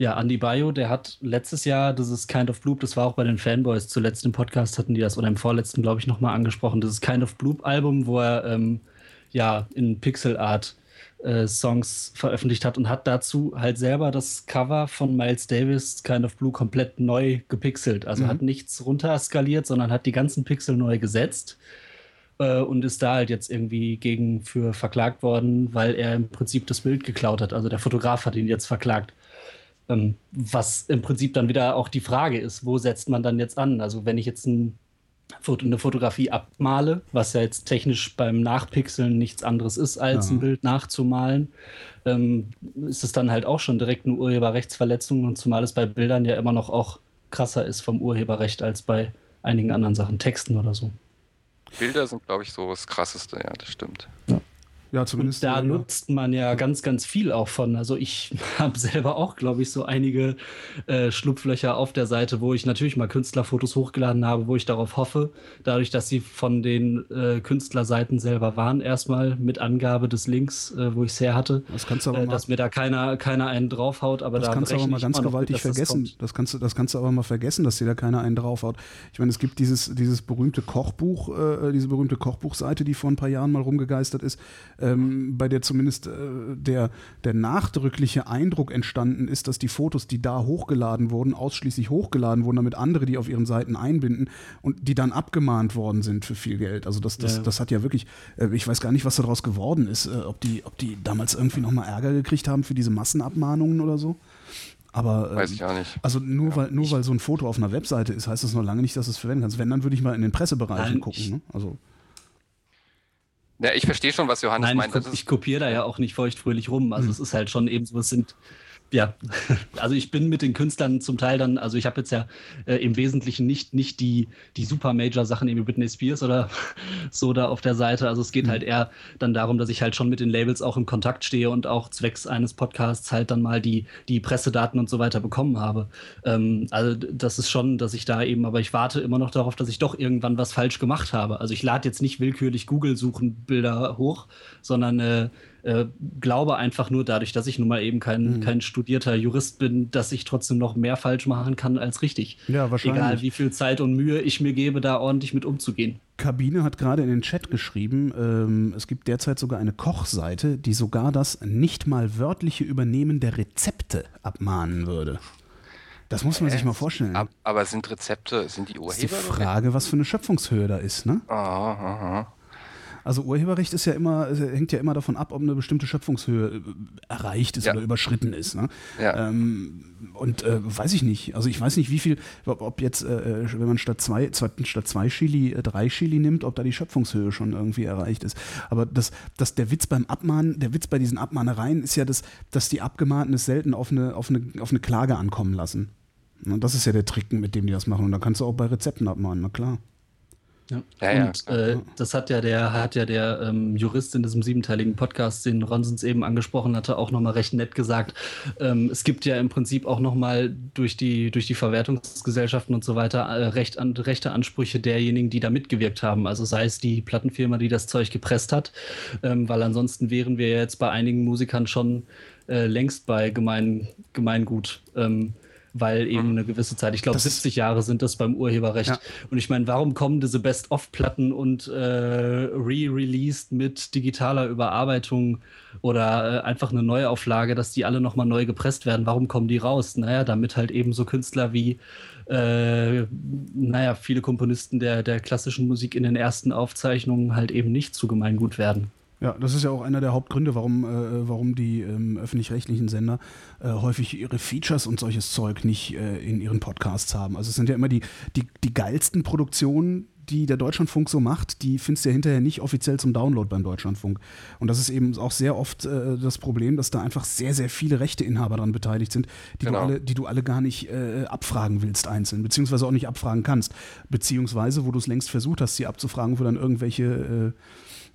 ja, Andy Bayo, der hat letztes Jahr dieses Kind of Bloop, das war auch bei den Fanboys zuletzt im Podcast, hatten die das, oder im vorletzten, glaube ich, nochmal angesprochen, dieses Kind of Bloop-Album, wo er ähm, ja in Pixel Art äh, Songs veröffentlicht hat und hat dazu halt selber das Cover von Miles Davis Kind of Blue komplett neu gepixelt. Also mhm. hat nichts runterskaliert, sondern hat die ganzen Pixel neu gesetzt äh, und ist da halt jetzt irgendwie gegen für verklagt worden, weil er im Prinzip das Bild geklaut hat. Also der Fotograf hat ihn jetzt verklagt. Ähm, was im Prinzip dann wieder auch die Frage ist, wo setzt man dann jetzt an? Also wenn ich jetzt ein eine Fotografie abmale, was ja jetzt technisch beim Nachpixeln nichts anderes ist, als ja. ein Bild nachzumalen, ähm, ist es dann halt auch schon direkt eine Urheberrechtsverletzung und zumal es bei Bildern ja immer noch auch krasser ist vom Urheberrecht als bei einigen anderen Sachen, Texten oder so. Bilder sind, glaube ich, so das Krasseste, ja, das stimmt. Ja. Ja, zumindest. Und da nutzt man ja ganz, ganz viel auch von. Also ich habe selber auch, glaube ich, so einige äh, Schlupflöcher auf der Seite, wo ich natürlich mal Künstlerfotos hochgeladen habe, wo ich darauf hoffe, dadurch, dass sie von den äh, Künstlerseiten selber waren, erstmal mit Angabe des Links, äh, wo ich es her hatte, das kannst du aber äh, dass mir da keiner, keiner einen draufhaut. Aber das da kannst du aber mal ganz gewaltig mit, vergessen. Das, das, kannst du, das kannst du aber mal vergessen, dass dir da keiner einen draufhaut. Ich meine, es gibt dieses, dieses berühmte Kochbuch, äh, diese berühmte Kochbuchseite, die vor ein paar Jahren mal rumgegeistert ist ähm, bei der zumindest äh, der, der nachdrückliche Eindruck entstanden ist, dass die Fotos, die da hochgeladen wurden, ausschließlich hochgeladen wurden, damit andere die auf ihren Seiten einbinden und die dann abgemahnt worden sind für viel Geld. Also das, das, ja. das hat ja wirklich, äh, ich weiß gar nicht, was daraus geworden ist, äh, ob, die, ob die damals irgendwie nochmal Ärger gekriegt haben für diese Massenabmahnungen oder so. Aber Weiß ich auch nicht. Also nur ja, weil nur weil so ein Foto auf einer Webseite ist, heißt das noch lange nicht, dass du es verwenden kannst. Wenn, dann würde ich mal in den Pressebereichen Nein, gucken. Ne? Also ja, ich verstehe schon, was Johannes Nein, meint. Ich, ich kopiere da ja auch nicht feuchtfröhlich rum. Also hm. es ist halt schon eben so, es sind ja, also ich bin mit den Künstlern zum Teil dann, also ich habe jetzt ja äh, im Wesentlichen nicht, nicht die, die super Major-Sachen wie Britney Spears oder so da auf der Seite. Also es geht mhm. halt eher dann darum, dass ich halt schon mit den Labels auch in Kontakt stehe und auch zwecks eines Podcasts halt dann mal die, die Pressedaten und so weiter bekommen habe. Ähm, also das ist schon, dass ich da eben, aber ich warte immer noch darauf, dass ich doch irgendwann was falsch gemacht habe. Also ich lade jetzt nicht willkürlich Google-Suchen Bilder hoch, sondern äh, äh, glaube einfach nur dadurch, dass ich nun mal eben kein, mhm. kein studierter Jurist bin, dass ich trotzdem noch mehr falsch machen kann als richtig. Ja, wahrscheinlich. Egal wie viel Zeit und Mühe ich mir gebe, da ordentlich mit umzugehen. Kabine hat gerade in den Chat geschrieben, ähm, es gibt derzeit sogar eine Kochseite, die sogar das nicht mal wörtliche Übernehmen der Rezepte abmahnen würde. Das muss man äh, sich mal vorstellen. Aber sind Rezepte, sind die Urheber? Das ist die Frage, was für eine Schöpfungshöhe da ist, ne? Aha, aha. Also Urheberrecht ist ja immer, hängt ja immer davon ab, ob eine bestimmte Schöpfungshöhe äh, erreicht ist ja. oder überschritten ist. Ne? Ja. Ähm, und äh, weiß ich nicht. Also ich weiß nicht, wie viel, ob jetzt, äh, wenn man statt zwei, statt zwei Chili äh, drei Chili nimmt, ob da die Schöpfungshöhe schon irgendwie erreicht ist. Aber das, das, der Witz beim Abmahnen, der Witz bei diesen Abmahnereien ist ja, dass, dass die Abgemahnten es selten auf eine, auf, eine, auf eine Klage ankommen lassen. Und das ist ja der Trick, mit dem die das machen. Und da kannst du auch bei Rezepten abmahnen, na klar. Ja. ja und ja. Äh, das hat ja der, hat ja der ähm, Jurist in diesem siebenteiligen Podcast, den Ronsens eben angesprochen hatte, auch nochmal recht nett gesagt. Ähm, es gibt ja im Prinzip auch nochmal durch die, durch die Verwertungsgesellschaften und so weiter äh, recht an, rechte Ansprüche derjenigen, die da mitgewirkt haben. Also sei es die Plattenfirma, die das Zeug gepresst hat, ähm, weil ansonsten wären wir jetzt bei einigen Musikern schon äh, längst bei Gemein, Gemeingut. Ähm, weil eben mhm. eine gewisse Zeit, ich glaube 70 Jahre sind das beim Urheberrecht. Ja. Und ich meine, warum kommen diese Best-of-Platten und äh, re-released mit digitaler Überarbeitung oder äh, einfach eine Neuauflage, dass die alle nochmal neu gepresst werden? Warum kommen die raus? Naja, damit halt eben so Künstler wie äh, naja, viele Komponisten der, der klassischen Musik in den ersten Aufzeichnungen halt eben nicht zu Gemeingut werden. Ja, das ist ja auch einer der Hauptgründe, warum, äh, warum die ähm, öffentlich-rechtlichen Sender äh, häufig ihre Features und solches Zeug nicht äh, in ihren Podcasts haben. Also es sind ja immer die, die, die geilsten Produktionen, die der Deutschlandfunk so macht, die findest du ja hinterher nicht offiziell zum Download beim Deutschlandfunk. Und das ist eben auch sehr oft äh, das Problem, dass da einfach sehr, sehr viele Rechteinhaber daran beteiligt sind, die, genau. du, alle, die du alle gar nicht äh, abfragen willst einzeln, beziehungsweise auch nicht abfragen kannst. Beziehungsweise, wo du es längst versucht hast, sie abzufragen, wo dann irgendwelche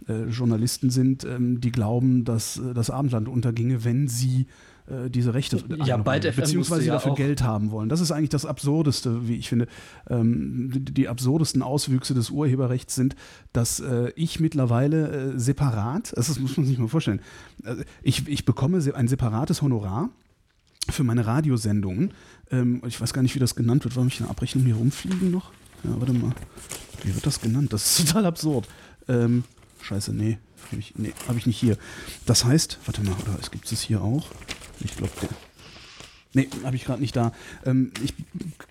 äh, äh, Journalisten sind, ähm, die glauben, dass äh, das Abendland unterginge, wenn sie äh, diese Rechte ja, beide beziehungsweise ja dafür Geld haben wollen. Das ist eigentlich das Absurdeste, wie ich finde. Ähm, die, die, absurdesten Auswüchse des Urheberrechts sind, dass äh, ich mittlerweile äh, separat, das muss man sich mal vorstellen, äh, ich, ich bekomme ein separates Honorar für meine Radiosendungen. Ähm, ich weiß gar nicht, wie das genannt wird. Warum ich eine Abrechnung hier rumfliegen noch? Ja, warte mal. Wie wird das genannt? Das ist total absurd. Ähm, Scheiße, nee, habe ich, nee, hab ich nicht hier. Das heißt, warte mal, oder es gibt es hier auch? Ich glaube, der. Nee, habe ich gerade nicht da. Ähm, ich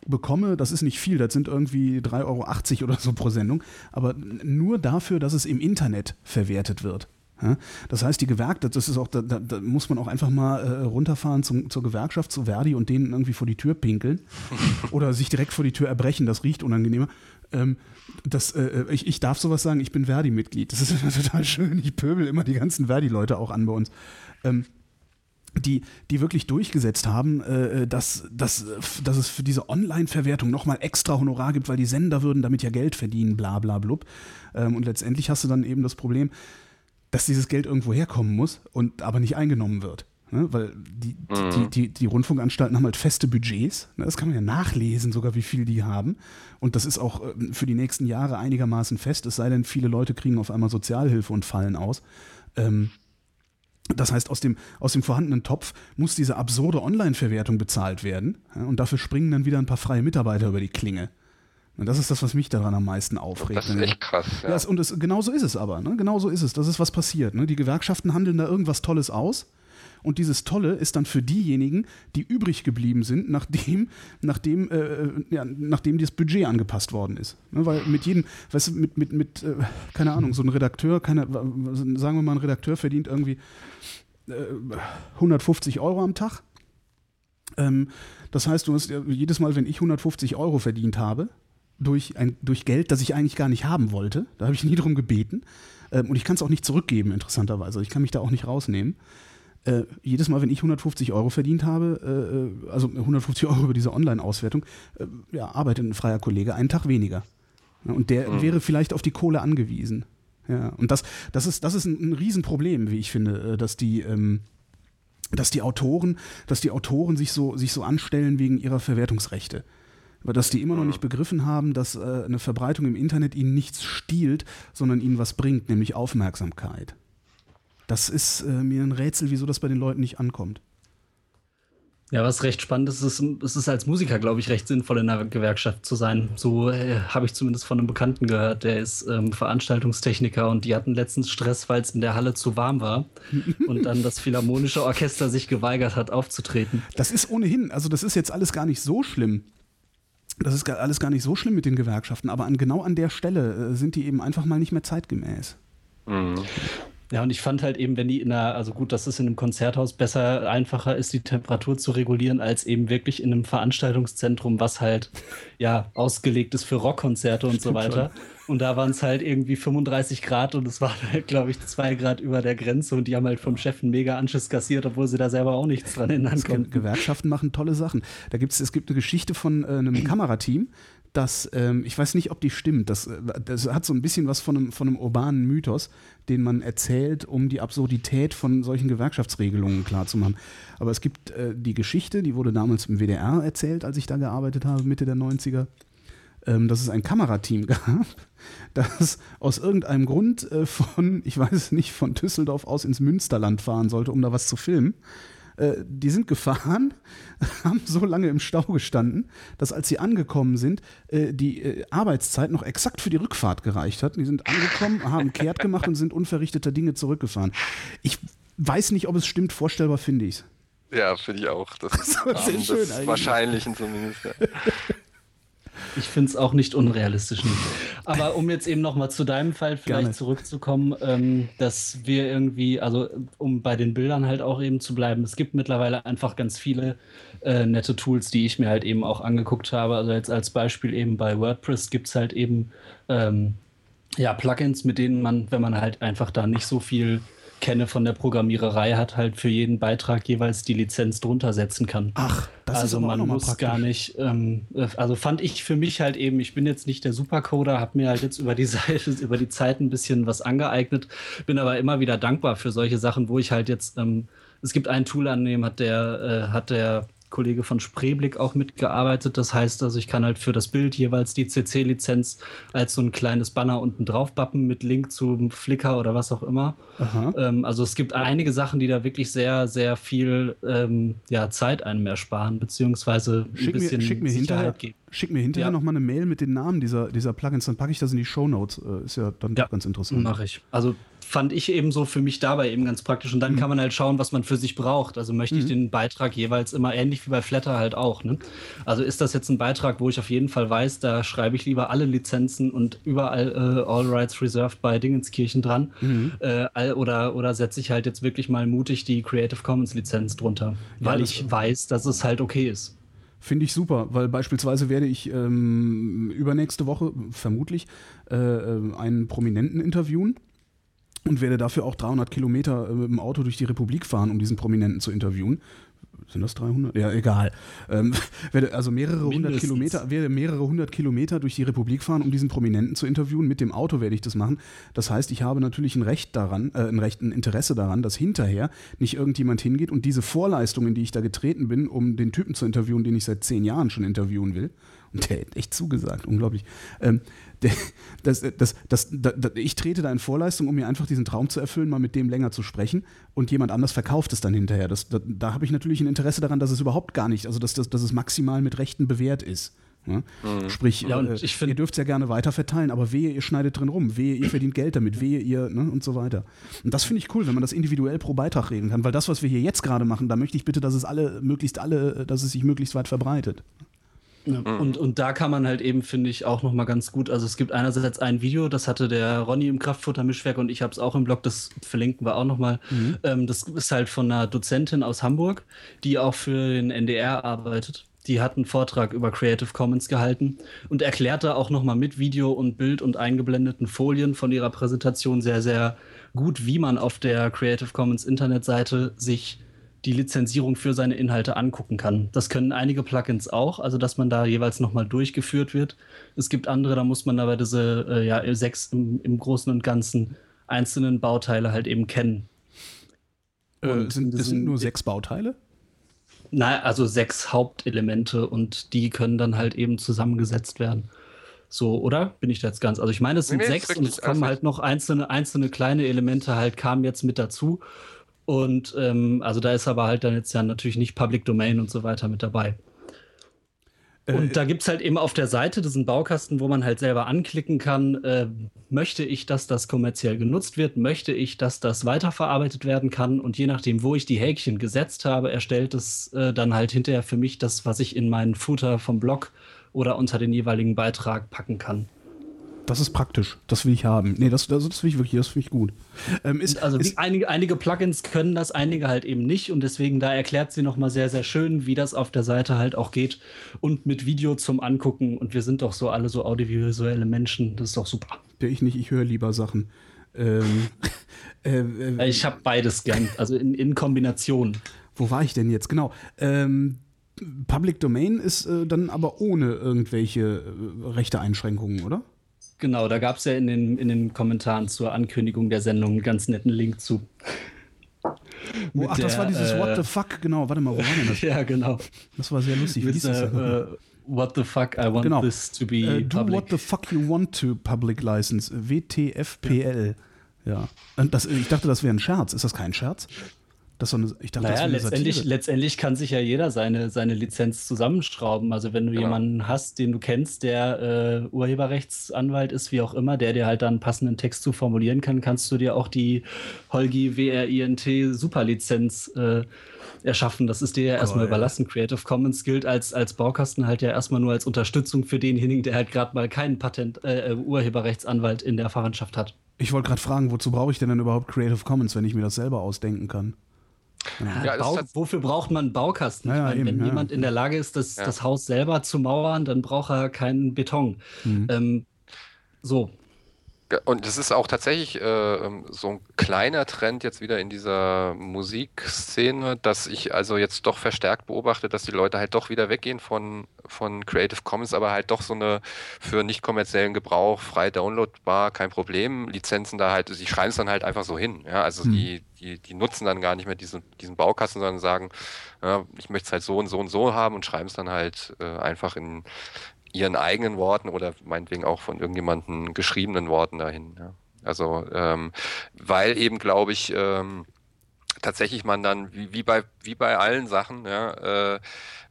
bekomme, das ist nicht viel, das sind irgendwie 3,80 Euro oder so pro Sendung, aber nur dafür, dass es im Internet verwertet wird. Ja? Das heißt, die Gewerkschaft, das ist auch, da, da, da, muss man auch einfach mal äh, runterfahren zum, zur Gewerkschaft, zu Verdi und denen irgendwie vor die Tür pinkeln oder sich direkt vor die Tür erbrechen, das riecht unangenehmer. Ähm, das, äh, ich, ich darf sowas sagen, ich bin Verdi-Mitglied. Das ist total schön. Ich pöbel immer die ganzen Verdi-Leute auch an bei uns. Ähm, die, die wirklich durchgesetzt haben, äh, dass, dass, dass es für diese Online-Verwertung nochmal extra Honorar gibt, weil die Sender würden damit ja Geld verdienen, bla bla blub. Ähm, und letztendlich hast du dann eben das Problem, dass dieses Geld irgendwo herkommen muss und aber nicht eingenommen wird. Ne? Weil die, mhm. die, die, die, Rundfunkanstalten haben halt feste Budgets. Ne? Das kann man ja nachlesen, sogar wie viel die haben. Und das ist auch äh, für die nächsten Jahre einigermaßen fest, es sei denn, viele Leute kriegen auf einmal Sozialhilfe und fallen aus. Ähm, das heißt, aus dem, aus dem vorhandenen Topf muss diese absurde Online-Verwertung bezahlt werden. Und dafür springen dann wieder ein paar freie Mitarbeiter über die Klinge. Und das ist das, was mich daran am meisten aufregt. Das ist echt krass. Ja. ja und es, genau so ist es aber. Ne? Genau so ist es. Das ist was passiert. Ne? Die Gewerkschaften handeln da irgendwas Tolles aus und dieses Tolle ist dann für diejenigen, die übrig geblieben sind, nachdem, nachdem, äh, äh, ja, nachdem das Budget angepasst worden ist. Ne, weil mit jedem, weißt du, mit, mit, mit äh, keine Ahnung, so ein Redakteur, keine, sagen wir mal, ein Redakteur verdient irgendwie 150 Euro am Tag. Ähm, das heißt, du hast jedes Mal, wenn ich 150 Euro verdient habe, durch, ein, durch Geld, das ich eigentlich gar nicht haben wollte, da habe ich nie drum gebeten, ähm, und ich kann es auch nicht zurückgeben, interessanterweise. Ich kann mich da auch nicht rausnehmen äh, jedes Mal, wenn ich 150 Euro verdient habe, äh, äh also 150 Euro über diese Online-Auswertung, äh, ja, arbeitet ein freier Kollege einen Tag weniger. Ja, und der mhm. wäre vielleicht auf die Kohle angewiesen. Ja, und das, das ist, das ist ein, ein Riesenproblem, wie ich finde, äh, dass die, ähm, dass die Autoren, dass die Autoren sich so, sich so anstellen wegen ihrer Verwertungsrechte. Aber dass die immer noch nicht begriffen haben, dass äh, eine Verbreitung im Internet ihnen nichts stiehlt, sondern ihnen was bringt, nämlich Aufmerksamkeit. Das ist äh, mir ein Rätsel, wieso das bei den Leuten nicht ankommt. Ja, was recht spannend ist, ist, es ist als Musiker, glaube ich, recht sinnvoll, in einer Gewerkschaft zu sein. So äh, habe ich zumindest von einem Bekannten gehört, der ist ähm, Veranstaltungstechniker und die hatten letztens Stress, weil es in der Halle zu warm war und dann das Philharmonische Orchester sich geweigert hat, aufzutreten. Das ist ohnehin, also das ist jetzt alles gar nicht so schlimm. Das ist alles gar nicht so schlimm mit den Gewerkschaften, aber an, genau an der Stelle äh, sind die eben einfach mal nicht mehr zeitgemäß. Mhm. Ja, und ich fand halt eben, wenn die in einer, also gut, dass es in einem Konzerthaus besser, einfacher ist, die Temperatur zu regulieren, als eben wirklich in einem Veranstaltungszentrum, was halt ja ausgelegt ist für Rockkonzerte und so weiter. Und da waren es halt irgendwie 35 Grad und es war halt, glaube ich, zwei Grad über der Grenze und die haben halt vom Chef einen mega Anschiss kassiert, obwohl sie da selber auch nichts dran ändern konnten. Gewerkschaften machen tolle Sachen. Da gibt's, es gibt eine Geschichte von äh, einem Kamerateam, dass, ähm, ich weiß nicht, ob die stimmt, das, äh, das hat so ein bisschen was von einem, von einem urbanen Mythos, den man erzählt, um die Absurdität von solchen Gewerkschaftsregelungen klarzumachen. Aber es gibt äh, die Geschichte, die wurde damals im WDR erzählt, als ich da gearbeitet habe, Mitte der 90er, ähm, dass es ein Kamerateam gab, das aus irgendeinem Grund äh, von, ich weiß nicht, von Düsseldorf aus ins Münsterland fahren sollte, um da was zu filmen. Äh, die sind gefahren, haben so lange im Stau gestanden, dass als sie angekommen sind, äh, die äh, Arbeitszeit noch exakt für die Rückfahrt gereicht hat. Die sind angekommen, haben kehrt gemacht und sind unverrichteter Dinge zurückgefahren. Ich weiß nicht, ob es stimmt, vorstellbar finde ich es. Ja, finde ich auch. Das ist, das ist schön des Wahrscheinlichen zumindest. Ja. Ich finde es auch nicht unrealistisch. Nicht. Aber um jetzt eben nochmal zu deinem Fall vielleicht zurückzukommen, ähm, dass wir irgendwie, also um bei den Bildern halt auch eben zu bleiben, es gibt mittlerweile einfach ganz viele äh, nette Tools, die ich mir halt eben auch angeguckt habe. Also jetzt als Beispiel eben bei WordPress gibt es halt eben ähm, ja, Plugins, mit denen man, wenn man halt einfach da nicht so viel kenne von der Programmiererei, hat halt für jeden Beitrag jeweils die Lizenz drunter setzen kann. Ach, das also ist man muss gar nicht. Ähm, also fand ich für mich halt eben. Ich bin jetzt nicht der Supercoder, habe mir halt jetzt über die Seite, über die Zeit ein bisschen was angeeignet, bin aber immer wieder dankbar für solche Sachen, wo ich halt jetzt ähm, es gibt ein Tool an dem hat der äh, hat der Kollege von Spreeblick auch mitgearbeitet. Das heißt also, ich kann halt für das Bild jeweils die CC-Lizenz als so ein kleines Banner unten drauf bappen mit Link zum Flickr oder was auch immer. Ähm, also es gibt einige Sachen, die da wirklich sehr, sehr viel ähm, ja, Zeit einem ersparen, beziehungsweise ein schick bisschen mir, schick mir Sicherheit hinterher, geben. Schick mir hinterher ja. nochmal eine Mail mit den Namen dieser, dieser Plugins, dann packe ich das in die Show Notes. Äh, ist ja dann ja, ganz interessant. Mache ich. Also fand ich eben so für mich dabei eben ganz praktisch. Und dann mhm. kann man halt schauen, was man für sich braucht. Also möchte ich mhm. den Beitrag jeweils immer ähnlich wie bei Flatter halt auch. Ne? Also ist das jetzt ein Beitrag, wo ich auf jeden Fall weiß, da schreibe ich lieber alle Lizenzen und überall äh, All Rights Reserved bei Dingenskirchen dran. Mhm. Äh, oder, oder setze ich halt jetzt wirklich mal mutig die Creative Commons Lizenz drunter, weil ja, ich weiß, dass es halt okay ist. Finde ich super, weil beispielsweise werde ich ähm, übernächste Woche vermutlich äh, äh einen Prominenten interviewen und werde dafür auch 300 Kilometer äh, mit dem Auto durch die Republik fahren, um diesen Prominenten zu interviewen. Sind das 300? Ja, egal. Ähm, werde also mehrere hundert Kilometer, werde mehrere hundert Kilometer durch die Republik fahren, um diesen Prominenten zu interviewen. Mit dem Auto werde ich das machen. Das heißt, ich habe natürlich ein Recht daran, äh, ein Recht, ein Interesse daran, dass hinterher nicht irgendjemand hingeht und diese Vorleistungen, in die ich da getreten bin, um den Typen zu interviewen, den ich seit zehn Jahren schon interviewen will, und der hat echt zugesagt, unglaublich. Ähm, das, das, das, ich trete da in Vorleistung, um mir einfach diesen Traum zu erfüllen, mal mit dem länger zu sprechen und jemand anders verkauft es dann hinterher. Das, da, da habe ich natürlich ein Interesse daran, dass es überhaupt gar nicht, also dass, dass, dass es maximal mit Rechten bewährt ist. Ja? Mhm. Sprich, ja, äh, ihr dürft es ja gerne weiter verteilen, aber wehe, ihr schneidet drin rum, wehe, ihr verdient Geld damit, wehe, ihr ne, und so weiter. Und das finde ich cool, wenn man das individuell pro Beitrag regeln kann, weil das, was wir hier jetzt gerade machen, da möchte ich bitte, dass es alle, möglichst alle, dass es sich möglichst weit verbreitet. Ja, mhm. und, und da kann man halt eben, finde ich, auch nochmal ganz gut. Also es gibt einerseits ein Video, das hatte der Ronny im Kraftfuttermischwerk und ich habe es auch im Blog, das verlinken wir auch nochmal. Mhm. Ähm, das ist halt von einer Dozentin aus Hamburg, die auch für den NDR arbeitet. Die hat einen Vortrag über Creative Commons gehalten und erklärte auch nochmal mit Video und Bild und eingeblendeten Folien von ihrer Präsentation sehr, sehr gut, wie man auf der Creative Commons Internetseite sich die Lizenzierung für seine Inhalte angucken kann. Das können einige Plugins auch, also dass man da jeweils nochmal durchgeführt wird. Es gibt andere, da muss man aber diese äh, ja, sechs im, im, Großen und Ganzen einzelnen Bauteile halt eben kennen. Äh, sind, das sind nur sechs Bauteile? Nein, also sechs Hauptelemente und die können dann halt eben zusammengesetzt werden. So, oder? Bin ich da jetzt ganz? Also ich meine, es sind nee, sechs und es kommen halt noch einzelne, einzelne kleine Elemente halt kamen jetzt mit dazu. Und ähm, also da ist aber halt dann jetzt ja natürlich nicht Public Domain und so weiter mit dabei. Äh, und da gibt es halt eben auf der Seite diesen Baukasten, wo man halt selber anklicken kann, äh, möchte ich, dass das kommerziell genutzt wird, möchte ich, dass das weiterverarbeitet werden kann und je nachdem, wo ich die Häkchen gesetzt habe, erstellt es äh, dann halt hinterher für mich das, was ich in meinen Footer vom Blog oder unter den jeweiligen Beitrag packen kann. Das ist praktisch. Das will ich haben. Nee, das, das, das will ich wirklich, das finde ich gut. Ähm, ist, also ist, einige, einige Plugins können das, einige halt eben nicht und deswegen da erklärt sie nochmal sehr, sehr schön, wie das auf der Seite halt auch geht und mit Video zum Angucken und wir sind doch so alle so audiovisuelle Menschen, das ist doch super. Der ich nicht, ich höre lieber Sachen. Ähm, äh, äh, ich habe beides gern, also in, in Kombination. Wo war ich denn jetzt? Genau. Ähm, Public Domain ist äh, dann aber ohne irgendwelche äh, rechte Einschränkungen, oder? Genau, da gab es ja in den, in den Kommentaren zur Ankündigung der Sendung einen ganz netten Link zu. Wo, ach, der, das war dieses äh, What the fuck, genau. Warte mal, wo war denn das? ja, genau. Das war sehr lustig. Mit, äh, uh, what the fuck, I want genau. this to be uh, Do public. what the fuck you want to public license. WTFPL. Ja. ja. Und das, ich dachte, das wäre ein Scherz. Ist das kein Scherz? Das so eine, ich dachte, naja, das letztendlich, letztendlich kann sich ja jeder seine, seine Lizenz zusammenschrauben. Also wenn du genau. jemanden hast, den du kennst, der äh, Urheberrechtsanwalt ist, wie auch immer, der dir halt dann einen passenden Text zu formulieren kann, kannst du dir auch die Holgi WRINT Superlizenz äh, erschaffen. Das ist dir ja erstmal überlassen. Creative Commons gilt als, als Baukasten halt ja erstmal nur als Unterstützung für denjenigen, der halt gerade mal keinen Patent, äh, Urheberrechtsanwalt in der Verwandtschaft hat. Ich wollte gerade fragen, wozu brauche ich denn dann überhaupt Creative Commons, wenn ich mir das selber ausdenken kann? Ja, Bau, wofür braucht man einen Baukasten? Ja, meine, eben, wenn ja. jemand in der Lage ist, das, das Haus selber zu mauern, dann braucht er keinen Beton. Mhm. Ähm, so, und es ist auch tatsächlich äh, ähm, so ein kleiner Trend jetzt wieder in dieser Musikszene, dass ich also jetzt doch verstärkt beobachte, dass die Leute halt doch wieder weggehen von, von Creative Commons, aber halt doch so eine für nicht kommerziellen Gebrauch frei downloadbar, kein Problem, Lizenzen da halt, sie schreiben es dann halt einfach so hin. Ja? Also hm. die, die, die nutzen dann gar nicht mehr diesen, diesen Baukasten, sondern sagen, ja, ich möchte es halt so und so und so haben und schreiben es dann halt äh, einfach in ihren eigenen Worten oder meinetwegen auch von irgendjemandem geschriebenen Worten dahin. Ja. Also, ähm, weil eben, glaube ich, ähm, tatsächlich man dann, wie, wie, bei, wie bei allen Sachen, ja, äh,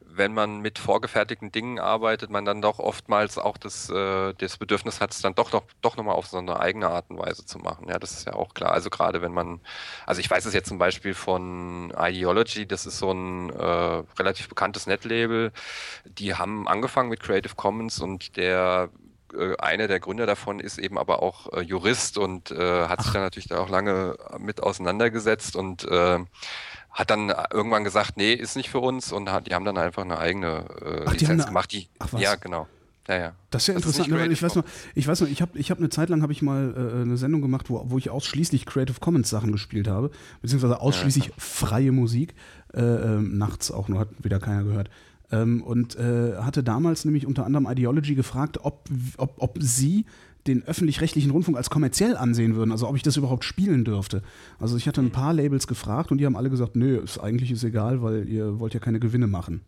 wenn man mit vorgefertigten Dingen arbeitet, man dann doch oftmals auch das, äh, das Bedürfnis hat, es dann doch, doch, doch nochmal auf so eine eigene Art und Weise zu machen. Ja, das ist ja auch klar. Also gerade wenn man, also ich weiß es jetzt zum Beispiel von Ideology, das ist so ein äh, relativ bekanntes Netlabel, die haben angefangen mit Creative Commons und der äh, einer der Gründer davon ist eben aber auch äh, Jurist und äh, hat Ach. sich dann natürlich da auch lange mit auseinandergesetzt und äh, hat dann äh, irgendwann gesagt, nee, ist nicht für uns und hat, die haben dann einfach eine eigene äh, Ach, Lizenz eine, gemacht. Die, ach, was? Ja, genau. Ja, ja. Das ist ja das interessant. Ist ne, ich weiß noch, ich weiß noch, ich habe ich hab eine Zeit lang habe ich mal äh, eine Sendung gemacht, wo, wo ich ausschließlich Creative Commons Sachen gespielt habe, beziehungsweise ausschließlich ja. freie Musik. Äh, äh, nachts auch nur, hat wieder keiner gehört. Ähm, und äh, hatte damals nämlich unter anderem Ideology gefragt, ob, ob, ob sie den öffentlich-rechtlichen Rundfunk als kommerziell ansehen würden, also ob ich das überhaupt spielen dürfte. Also ich hatte ein paar Labels gefragt und die haben alle gesagt, nö, ist eigentlich ist egal, weil ihr wollt ja keine Gewinne machen.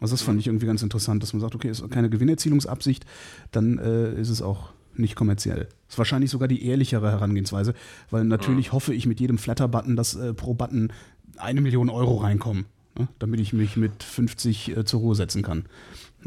Also das fand ich irgendwie ganz interessant, dass man sagt, okay, ist keine Gewinnerzielungsabsicht, dann äh, ist es auch nicht kommerziell. Ist wahrscheinlich sogar die ehrlichere Herangehensweise, weil natürlich mhm. hoffe ich mit jedem Flatter-Button, dass äh, pro Button eine Million Euro reinkommen, ne? damit ich mich mit 50 äh, zur Ruhe setzen kann.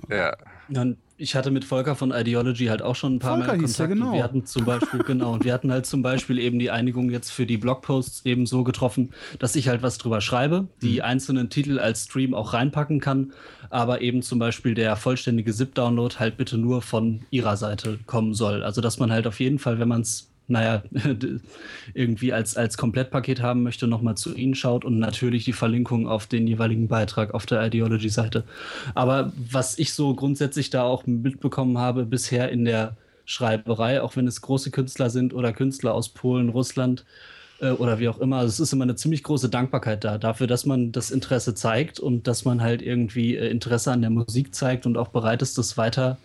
Ja. Dann ich hatte mit Volker von Ideology halt auch schon ein paar Volker Mal Kontakt. Genau. wir hatten zum Beispiel, genau, und wir hatten halt zum Beispiel eben die Einigung jetzt für die Blogposts eben so getroffen, dass ich halt was drüber schreibe, die mhm. einzelnen Titel als Stream auch reinpacken kann, aber eben zum Beispiel der vollständige ZIP-Download halt bitte nur von ihrer Seite kommen soll. Also dass man halt auf jeden Fall, wenn man es naja, irgendwie als, als Komplettpaket haben möchte, nochmal zu Ihnen schaut und natürlich die Verlinkung auf den jeweiligen Beitrag auf der Ideology-Seite. Aber was ich so grundsätzlich da auch mitbekommen habe bisher in der Schreiberei, auch wenn es große Künstler sind oder Künstler aus Polen, Russland äh, oder wie auch immer. Also es ist immer eine ziemlich große Dankbarkeit da, dafür, dass man das Interesse zeigt und dass man halt irgendwie äh, Interesse an der Musik zeigt und auch bereit ist, das weiter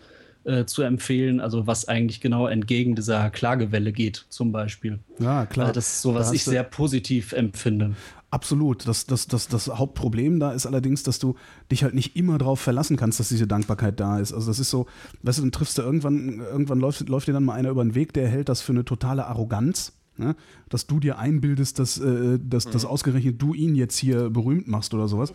äh, zu empfehlen, also was eigentlich genau entgegen dieser Klagewelle geht, zum Beispiel. Ja, klar. Also das ist so, was ich sehr positiv empfinde. Absolut. Das, das, das, das Hauptproblem da ist allerdings, dass du dich halt nicht immer darauf verlassen kannst, dass diese Dankbarkeit da ist. Also das ist so, weißt du, dann triffst du irgendwann, irgendwann läuft, läuft dir dann mal einer über den Weg, der hält das für eine totale Arroganz. Ne? Dass du dir einbildest, dass, äh, dass, mhm. dass ausgerechnet du ihn jetzt hier berühmt machst oder sowas.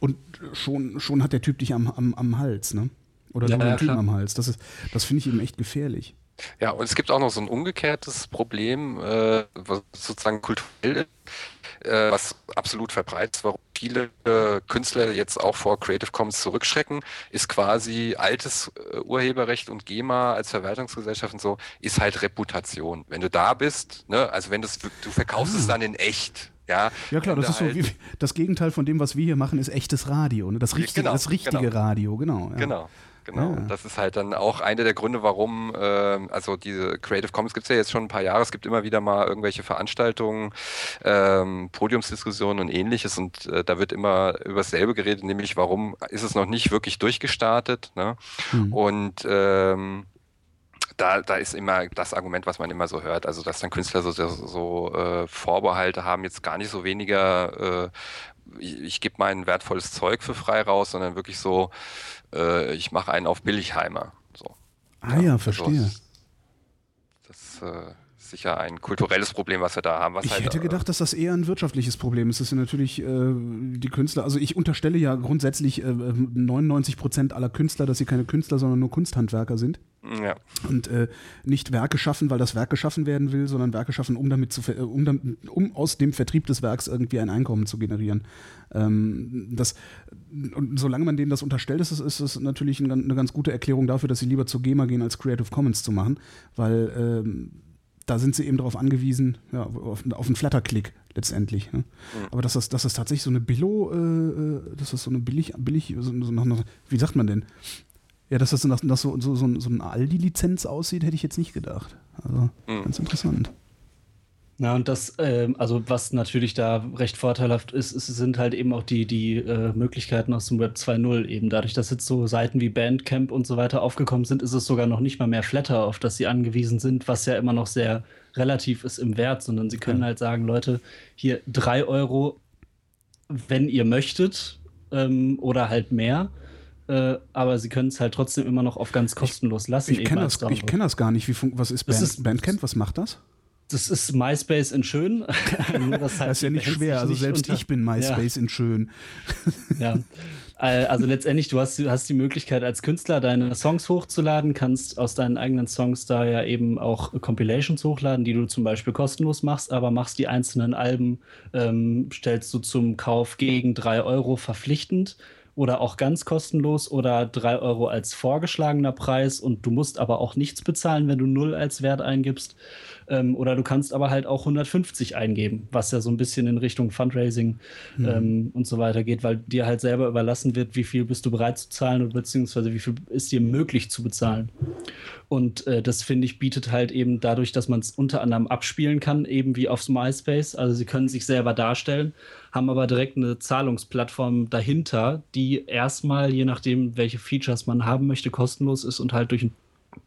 Und schon, schon hat der Typ dich am, am, am Hals, ne? Oder ja, du ja, Typen am Hals. Das, das finde ich eben echt gefährlich. Ja, und es gibt auch noch so ein umgekehrtes Problem, äh, was sozusagen kulturell ist äh, was absolut verbreitet ist, warum viele äh, Künstler jetzt auch vor Creative Commons zurückschrecken, ist quasi altes äh, Urheberrecht und GEMA als Verwaltungsgesellschaft und so, ist halt Reputation. Wenn du da bist, ne, also wenn das, du verkaufst ah. es dann in echt, ja, ja klar, das ist so wie das Gegenteil von dem, was wir hier machen, ist echtes Radio, ne? das richtige, genau, das richtige genau. Radio, genau. Ja. Genau. Genau, ja. das ist halt dann auch einer der Gründe, warum, äh, also diese Creative Commons gibt es ja jetzt schon ein paar Jahre, es gibt immer wieder mal irgendwelche Veranstaltungen, ähm, Podiumsdiskussionen und ähnliches und äh, da wird immer über dasselbe geredet, nämlich warum ist es noch nicht wirklich durchgestartet ne? Mhm. und ähm, da, da ist immer das Argument, was man immer so hört, also dass dann Künstler so, so, so äh, Vorbehalte haben, jetzt gar nicht so weniger, äh, ich, ich gebe mein wertvolles Zeug für frei raus, sondern wirklich so, äh, ich mache einen auf Billigheimer. So. Ah ja, ja verstehe. Also, das, äh, sicher ein kulturelles Problem, was wir da haben. ich halt, hätte gedacht, dass das eher ein wirtschaftliches Problem ist. Das sind natürlich äh, die Künstler, also ich unterstelle ja grundsätzlich äh, 99 Prozent aller Künstler, dass sie keine Künstler, sondern nur Kunsthandwerker sind. Ja. Und äh, nicht Werke schaffen, weil das Werk geschaffen werden will, sondern Werke schaffen, um damit zu äh, um, damit, um aus dem Vertrieb des Werks irgendwie ein Einkommen zu generieren. Ähm, das, und solange man denen das unterstellt, ist es, es natürlich eine, ganz gute Erklärung dafür, dass sie lieber zu GEMA gehen, als Creative Commons zu machen, weil ähm, da sind sie eben darauf angewiesen, ja, auf, auf einen Flatterklick letztendlich. Ne? Mhm. Aber dass das, dass das tatsächlich so eine Billo, äh, äh dass das so eine billig, billig, so, so nach, wie sagt man denn? Ja, dass das nach, nach so, so, so, so eine Aldi-Lizenz aussieht, hätte ich jetzt nicht gedacht. Also mhm. ganz interessant. Ja, und das, äh, also was natürlich da recht vorteilhaft ist, ist sind halt eben auch die, die äh, Möglichkeiten aus dem Web 2.0 eben. Dadurch, dass jetzt so Seiten wie Bandcamp und so weiter aufgekommen sind, ist es sogar noch nicht mal mehr Flatter, auf das sie angewiesen sind, was ja immer noch sehr relativ ist im Wert, sondern sie können ja. halt sagen, Leute, hier drei Euro, wenn ihr möchtet, ähm, oder halt mehr. Äh, aber sie können es halt trotzdem immer noch auf ganz kostenlos lassen. Ich, ich kenne das, kenn das gar nicht. Wie was ist, Band, ist Bandcamp? Was macht das? Das ist MySpace in schön. das, halt das, ist ja nicht schwer. Also selbst unter. ich bin MySpace ja. in schön. ja. Äh, also letztendlich, du hast, du hast die Möglichkeit als Künstler deine Songs hochzuladen, kannst aus deinen eigenen Songs da ja eben auch Compilations hochladen, die du zum Beispiel kostenlos machst, aber machst die einzelnen Alben, ähm, stellst du zum Kauf gegen drei Euro verpflichtend oder auch ganz kostenlos oder drei Euro als vorgeschlagener Preis und du musst aber auch nichts bezahlen, wenn du null als Wert eingibst. Ähm, oder du kannst aber halt auch 150 eingeben, was ja so ein bisschen in Richtung Fundraising mhm. ähm, und so weiter geht, weil dir halt selber überlassen wird, wie viel bist du bereit zu zahlen oder beziehungsweise wie viel ist dir möglich zu bezahlen. Und äh, das finde ich bietet halt eben dadurch, dass man es unter anderem abspielen kann, eben wie aufs MySpace. Also sie können sich selber darstellen, haben aber direkt eine Zahlungsplattform dahinter, die erstmal, je nachdem, welche Features man haben möchte, kostenlos ist und halt durch einen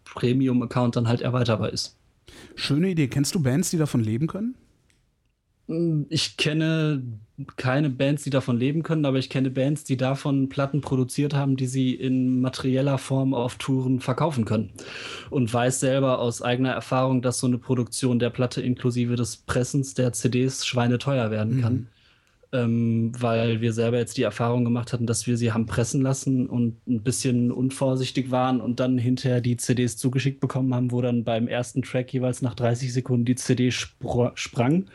Premium-Account dann halt erweiterbar ist. Schöne Idee. Kennst du Bands, die davon leben können? Ich kenne keine Bands, die davon leben können, aber ich kenne Bands, die davon Platten produziert haben, die sie in materieller Form auf Touren verkaufen können. Und weiß selber aus eigener Erfahrung, dass so eine Produktion der Platte inklusive des Pressens der CDs schweineteuer werden kann. Mhm ähm, weil wir selber jetzt die Erfahrung gemacht hatten, dass wir sie haben pressen lassen und ein bisschen unvorsichtig waren und dann hinterher die CDs zugeschickt bekommen haben, wo dann beim ersten Track jeweils nach 30 Sekunden die CD spr sprang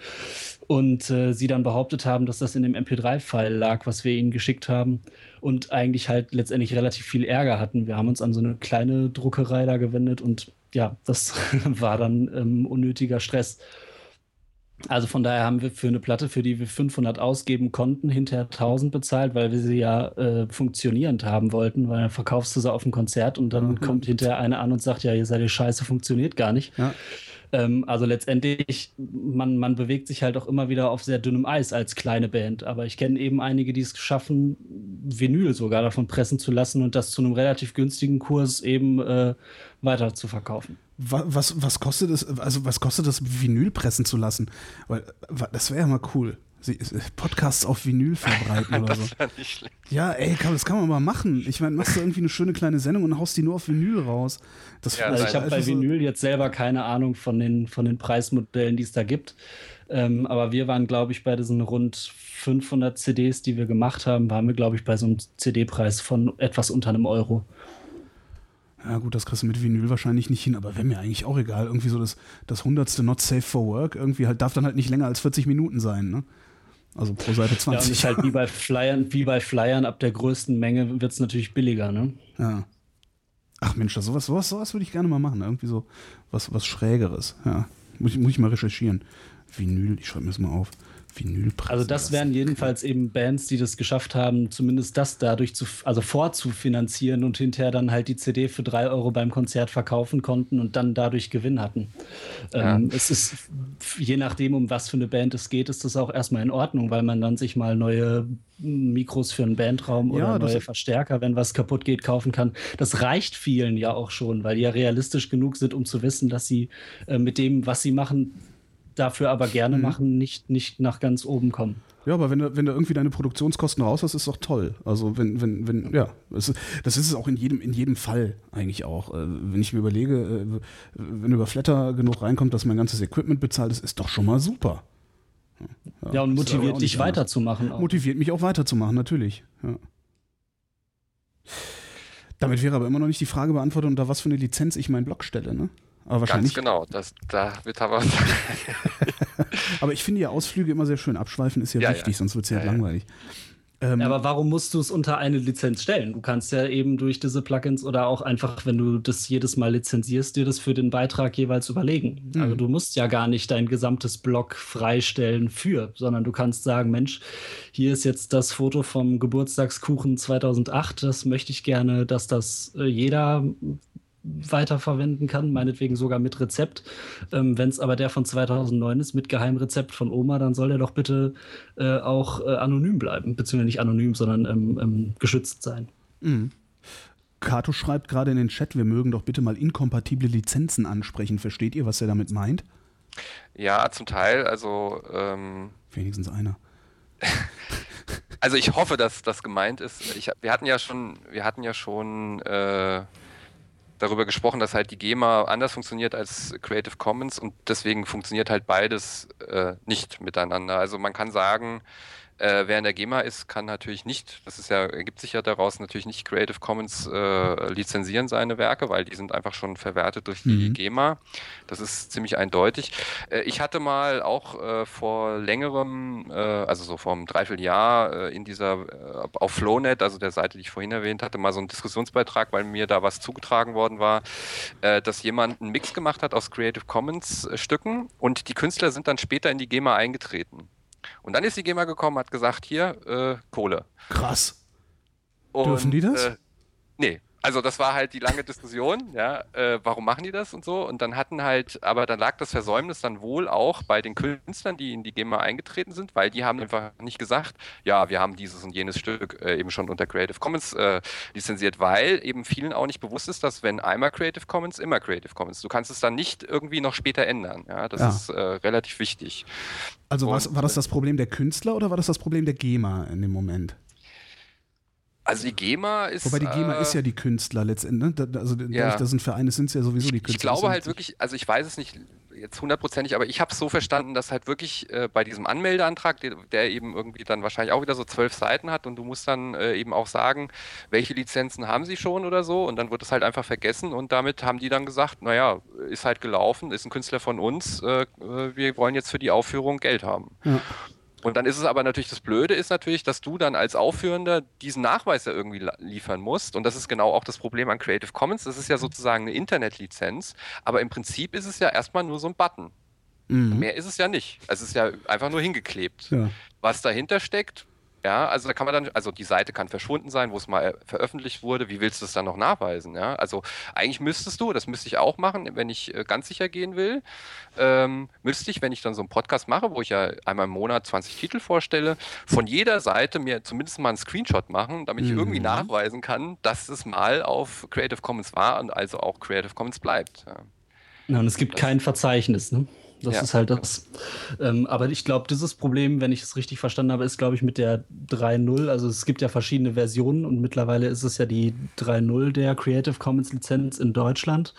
und äh, sie dann behauptet haben, dass das in dem MP3-File lag, was wir ihnen geschickt haben und eigentlich halt letztendlich relativ viel Ärger hatten. Wir haben uns an so eine kleine Druckerei da gewendet und ja, das war dann ähm, unnötiger Stress. Also von daher haben wir für eine Platte, für die wir 500 ausgeben konnten, hinterher 1000 bezahlt, weil wir sie ja äh, funktionierend haben wollten, weil dann verkaufst du sie auf dem Konzert und dann mhm. kommt hinterher einer an und sagt, ja, ihr seid die Scheiße, funktioniert gar nicht. Ja. Ähm, also letztendlich, man, man bewegt sich halt auch immer wieder auf sehr dünnem Eis als kleine Band. Aber ich kenne eben einige, die es schaffen, Vinyl sogar davon pressen zu lassen und das zu einem relativ günstigen Kurs eben äh, weiter zu verkaufen. Was, was kostet es, also was kostet das, Vinyl pressen zu lassen? Weil das wäre ja mal cool. Podcasts auf Vinyl verbreiten oder so. Nicht schlecht. Ja, ey, das kann man mal machen. Ich meine, machst du irgendwie eine schöne kleine Sendung und haust die nur auf Vinyl raus. Das ja, also ich habe bei Vinyl jetzt selber keine Ahnung von den, von den Preismodellen, die es da gibt. Ähm, aber wir waren, glaube ich, bei diesen rund 500 CDs, die wir gemacht haben, waren wir, glaube ich, bei so einem CD-Preis von etwas unter einem Euro. Ja, gut, das kriegst du mit Vinyl wahrscheinlich nicht hin, aber wäre mir eigentlich auch egal. Irgendwie so das, das hundertste Not Safe for Work, irgendwie halt, darf dann halt nicht länger als 40 Minuten sein, ne? Also pro Seite 20. Ja, und ist halt wie bei Flyern, wie bei Flyern ab der größten Menge wird es natürlich billiger, ne? Ja. Ach Mensch, das, sowas, sowas, sowas würde ich gerne mal machen. Ne? Irgendwie so was, was Schrägeres. Ja. Muss ich, muss ich mal recherchieren. Vinyl, ich schreibe mir das mal auf. Vinylpreis. Also das wären jedenfalls eben Bands, die das geschafft haben, zumindest das dadurch zu, also vorzufinanzieren und hinterher dann halt die CD für drei Euro beim Konzert verkaufen konnten und dann dadurch Gewinn hatten. Ja. Ähm, es ist, je nachdem, um was für eine Band es geht, ist das auch erstmal in Ordnung, weil man dann sich mal neue Mikros für einen Bandraum oder ja, neue Verstärker, wenn was kaputt geht, kaufen kann. Das reicht vielen ja auch schon, weil die ja realistisch genug sind, um zu wissen, dass sie äh, mit dem, was sie machen, dafür aber gerne mhm. machen, nicht, nicht nach ganz oben kommen. Ja, aber wenn du, wenn du irgendwie deine Produktionskosten raus hast, ist doch toll. Also wenn, wenn, wenn, ja, das ist, das ist es auch in jedem, in jedem Fall eigentlich auch. Äh, wenn ich mir überlege, äh, wenn über Flatter genug reinkommt, dass mein ganzes Equipment bezahlt ist, ist doch schon mal super. Ja, ja und motiviert dich weiterzumachen. Auch. Motiviert mich auch weiterzumachen, natürlich. Ja. Damit wäre aber immer noch nicht die Frage beantwortet, unter was für eine Lizenz ich meinen Blog stelle, ne? Aber wahrscheinlich. Ganz genau, das, da wird aber. aber ich finde ja Ausflüge immer sehr schön. Abschweifen ist ja, ja wichtig, ja. sonst wird es ja, ja, langweilig. Ähm, aber warum musst du es unter eine Lizenz stellen? Du kannst ja eben durch diese Plugins oder auch einfach, wenn du das jedes Mal lizenzierst, dir das für den Beitrag jeweils überlegen. Mhm. Also du musst ja gar nicht dein gesamtes Blog freistellen für, sondern du kannst sagen, Mensch, hier ist jetzt das Foto vom Geburtstagskuchen 2008. Das möchte ich gerne, dass das äh, jeder weiterverwenden kann, meinetwegen sogar mit Rezept. Ähm, Wenn es aber der von 2009 ist, mit Geheimrezept von Oma, dann soll der doch bitte äh, auch äh, anonym bleiben, beziehungsweise nicht anonym, sondern ähm, ähm, geschützt sein. Mhm. Kato schreibt gerade in den Chat, wir mögen doch bitte mal inkompatible Lizenzen ansprechen. Versteht ihr, was er damit meint? Ja, zum Teil. Also ähm wenigstens einer. also ich hoffe, dass das gemeint ist. Ich, wir hatten ja schon, wir hatten ja schon äh, darüber gesprochen, dass halt die GEMA anders funktioniert als Creative Commons und deswegen funktioniert halt beides äh, nicht miteinander. Also man kann sagen, äh, wer in der GEMA ist, kann natürlich nicht, das ist ja, ergibt sich ja daraus, natürlich nicht Creative Commons äh, lizenzieren seine Werke, weil die sind einfach schon verwertet durch die mhm. GEMA. Das ist ziemlich eindeutig. Äh, ich hatte mal auch äh, vor längerem, äh, also so vor einem Dreivierteljahr äh, in dieser, auf Flownet, also der Seite, die ich vorhin erwähnt hatte, mal so einen Diskussionsbeitrag, weil mir da was zugetragen worden war, dass jemand einen Mix gemacht hat aus Creative Commons Stücken und die Künstler sind dann später in die GEMA eingetreten. Und dann ist die GEMA gekommen, hat gesagt, hier, äh, Kohle. Krass. Und, Dürfen die das? Äh, nee. Also das war halt die lange Diskussion, ja, äh, warum machen die das und so. Und dann hatten halt, aber dann lag das Versäumnis dann wohl auch bei den Künstlern, die in die GEMA eingetreten sind, weil die haben einfach nicht gesagt, ja, wir haben dieses und jenes Stück äh, eben schon unter Creative Commons äh, lizenziert, weil eben vielen auch nicht bewusst ist, dass wenn einmal Creative Commons, immer Creative Commons. Du kannst es dann nicht irgendwie noch später ändern. Ja, das ja. ist äh, relativ wichtig. Also was, war das das Problem der Künstler oder war das das Problem der GEMA in dem Moment? Also die GEMA ist. Wobei die GEMA äh, ist ja die Künstler letztendlich. Ne? Also ja. dadurch, dass ein Verein ist, sind es ja sowieso die Künstler. Ich glaube halt wirklich, also ich weiß es nicht jetzt hundertprozentig, aber ich habe es so verstanden, dass halt wirklich äh, bei diesem Anmeldeantrag, der, der, eben irgendwie dann wahrscheinlich auch wieder so zwölf Seiten hat und du musst dann äh, eben auch sagen, welche Lizenzen haben sie schon oder so und dann wird es halt einfach vergessen und damit haben die dann gesagt, naja, ist halt gelaufen, ist ein Künstler von uns, äh, äh wir wollen jetzt für die Aufführung Geld haben. Ja. Und dann ist es aber natürlich, das Blöde ist natürlich, dass du dann als Aufführender diesen Nachweis ja irgendwie liefern musst. Und das ist genau auch das Problem an Creative Commons. Das ist ja sozusagen eine Internetlizenz, aber im Prinzip ist es ja erstmal nur so ein Button. Mhm. Mehr ist es ja nicht. Es ist ja einfach nur hingeklebt. Ja. Was dahinter steckt, ja, also da kann man dann, also die Seite kann verschwunden sein, wo es mal veröffentlicht wurde. Wie willst du es dann noch nachweisen? Ja, also eigentlich müsstest du, das müsste ich auch machen, wenn ich äh, ganz sicher gehen will, ähm, müsste ich, wenn ich dann so einen Podcast mache, wo ich ja einmal im Monat 20 Titel vorstelle, von jeder Seite mir zumindest mal einen Screenshot machen, damit ich mhm. irgendwie nachweisen kann, dass es mal auf Creative Commons war und also auch Creative Commons bleibt. Ja, ja und es gibt das kein Verzeichnis, ne? Das ja. ist halt das. Ähm, aber ich glaube, dieses Problem, wenn ich es richtig verstanden habe, ist, glaube ich, mit der 3.0. Also es gibt ja verschiedene Versionen und mittlerweile ist es ja die 3.0 der Creative Commons Lizenz in Deutschland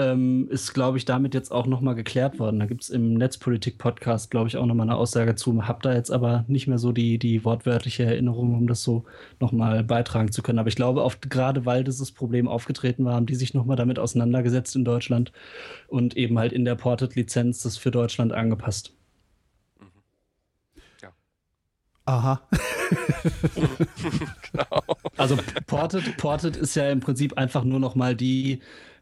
ähm, ist, glaube ich, damit jetzt auch nochmal geklärt worden. Da gibt es im Netzpolitik-Podcast, glaube ich, auch nochmal eine Aussage zu. Hab da jetzt aber nicht mehr so die, die wortwörtliche Erinnerung, um das so nochmal beitragen zu können. Aber ich glaube, oft, gerade weil dieses Problem aufgetreten war, haben die sich nochmal damit auseinandergesetzt in Deutschland und eben halt in der Ported-Lizenz das für Deutschland angepasst. Aha. genau. Also Ported, Ported ist ja im Prinzip einfach nur noch mal die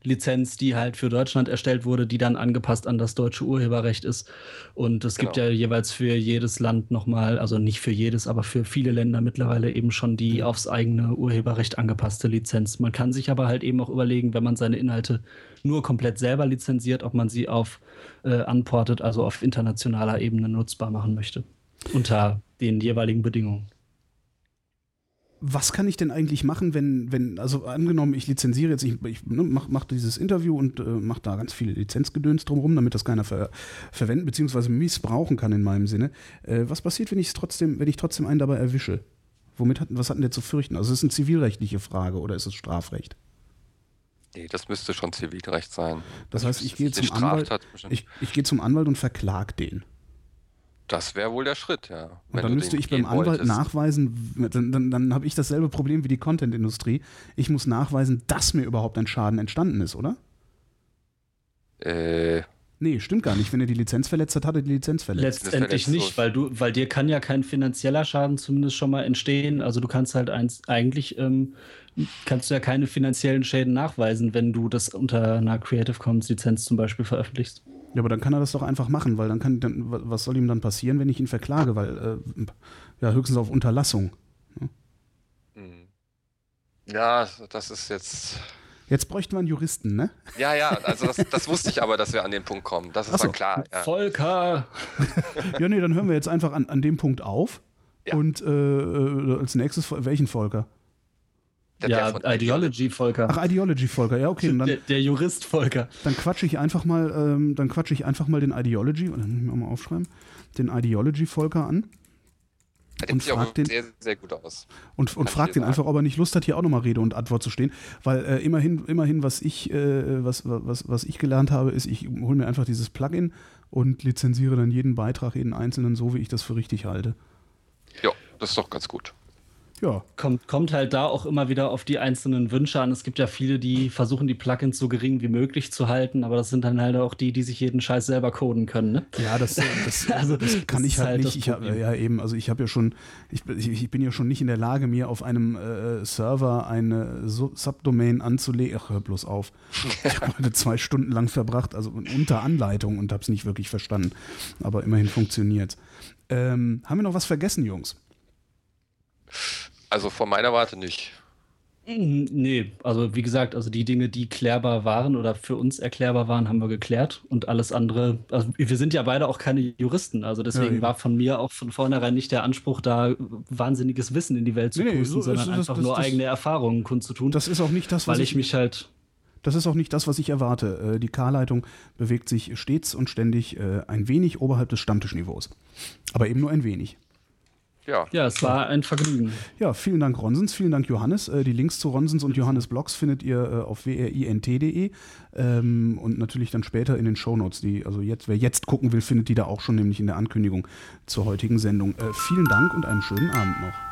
Lizenz, die halt für Deutschland erstellt wurde, die dann angepasst an das deutsche Urheberrecht ist. Und es genau. gibt ja jeweils für jedes Land nochmal, also nicht für jedes, aber für viele Länder mittlerweile eben schon die aufs eigene Urheberrecht angepasste Lizenz. Man kann sich aber halt eben auch überlegen, wenn man seine Inhalte nur komplett selber lizenziert, ob man sie auf äh, unported, also auf internationaler Ebene nutzbar machen möchte. Unter den jeweiligen Bedingungen was kann ich denn eigentlich machen, wenn, wenn, also angenommen, ich lizenziere jetzt, ich, ich ne, mache mach dieses Interview und äh, mache da ganz viele Lizenzgedöns drumherum, damit das keiner ver, verwenden bzw. missbrauchen kann in meinem Sinne. Äh, was passiert, wenn ich trotzdem, wenn ich trotzdem einen dabei erwische? Womit hat, was hat denn der zu fürchten? Also ist es eine zivilrechtliche Frage oder ist es Strafrecht? Nee, das müsste schon Zivilrecht sein. Das heißt, ich gehe zum Anwalt, ich, ich gehe zum Anwalt und verklag den. Das wäre wohl der Schritt, ja. Und dann müsste ich beim Anwalt wolltest. nachweisen, dann, dann, dann habe ich dasselbe Problem wie die Content-Industrie. Ich muss nachweisen, dass mir überhaupt ein Schaden entstanden ist, oder? Äh. Nee, stimmt gar nicht. Wenn er die Lizenz verletzt hat, hat er die Lizenz verletzt. Letztendlich nicht, weil du, weil dir kann ja kein finanzieller Schaden zumindest schon mal entstehen. Also du kannst halt eins, eigentlich ähm, kannst du ja keine finanziellen Schäden nachweisen, wenn du das unter einer Creative Commons Lizenz zum Beispiel veröffentlichst. Ja, aber dann kann er das doch einfach machen, weil dann kann, dann, was soll ihm dann passieren, wenn ich ihn verklage? Weil, äh, ja, höchstens auf Unterlassung. Ne? Ja, das ist jetzt. Jetzt bräuchten wir einen Juristen, ne? Ja, ja, also das, das wusste ich aber, dass wir an dem Punkt kommen. Das ist so. klar. Ja. Volker! ja, nee, dann hören wir jetzt einfach an, an dem Punkt auf. Ja. Und äh, äh als nächstes, welchen Volker? Der ja, Ideology Volker. Ach, Ideology Volker, ja, okay. Dann, der, der, Jurist Volker. Dann quatsche ich einfach mal, ähm, dann quatsche ich einfach mal den Ideology, dann muss ich mir mal aufschreiben, den Ideology Volker an. Der und fragt den, sehr, sehr gut aus. Und, und fragt den einfach, ob er nicht Lust hat, hier auch nochmal Rede und Antwort zu stehen. Weil äh, immerhin, immerhin, was ich, äh, was, was, was ich gelernt habe, ist, ich hole mir einfach dieses Plugin und lizenziere dann jeden Beitrag, jeden einzelnen, so wie ich das für richtig halte. Ja, das ist doch ganz gut ja. Kommt, kommt halt da auch immer wieder auf die einzelnen Wünsche an. Es gibt ja viele, die versuchen, die Plugins so gering wie möglich zu halten, aber das sind dann halt auch die, die sich jeden Scheiß selber coden können. Ne? Ja, das, das, also, das kann das ich halt, halt nicht. Ich hab, ja, eben, also ich habe ja schon, ich, ich, bin ja schon nicht in der Lage, mir auf einem äh, Server eine Subdomain anzulegen. Ach, hör bloß auf. Ich habe heute zwei Stunden lang verbracht, also unter Anleitung und habe es nicht wirklich verstanden. Aber immerhin funktioniert ähm, Haben wir noch was vergessen, Jungs? Also von meiner Warte nicht. Hm, nee, also wie gesagt, also die Dinge, die klärbar waren oder für uns erklärbar waren, haben wir geklärt und alles andere, also wir sind ja beide auch keine Juristen, also deswegen ja, war von mir auch von vornherein nicht der Anspruch, da wahnsinniges Wissen in die Welt zu nee, pusten, so sondern einfach das, nur das, eigene Erfahrungen kundzutun. Das ist auch nicht das, was weil ich, ich mich halt das ist auch nicht das, was ich erwarte. Äh, die K-Leitung bewegt sich stets und ständig äh, ein wenig oberhalb des Stammtischniveaus. Aber eben nur ein wenig. Ja. ja, es war ein Vergnügen. Ja, vielen Dank Ronsens, vielen Dank Johannes. Äh, die Links zu Ronsens und Johannes Blogs findet ihr äh, auf wrint.de ähm, und natürlich dann später in den Shownotes. Die, also jetzt, wer jetzt gucken will, findet die da auch schon, nämlich in der Ankündigung zur heutigen Sendung. Äh, vielen Dank und einen schönen Abend noch.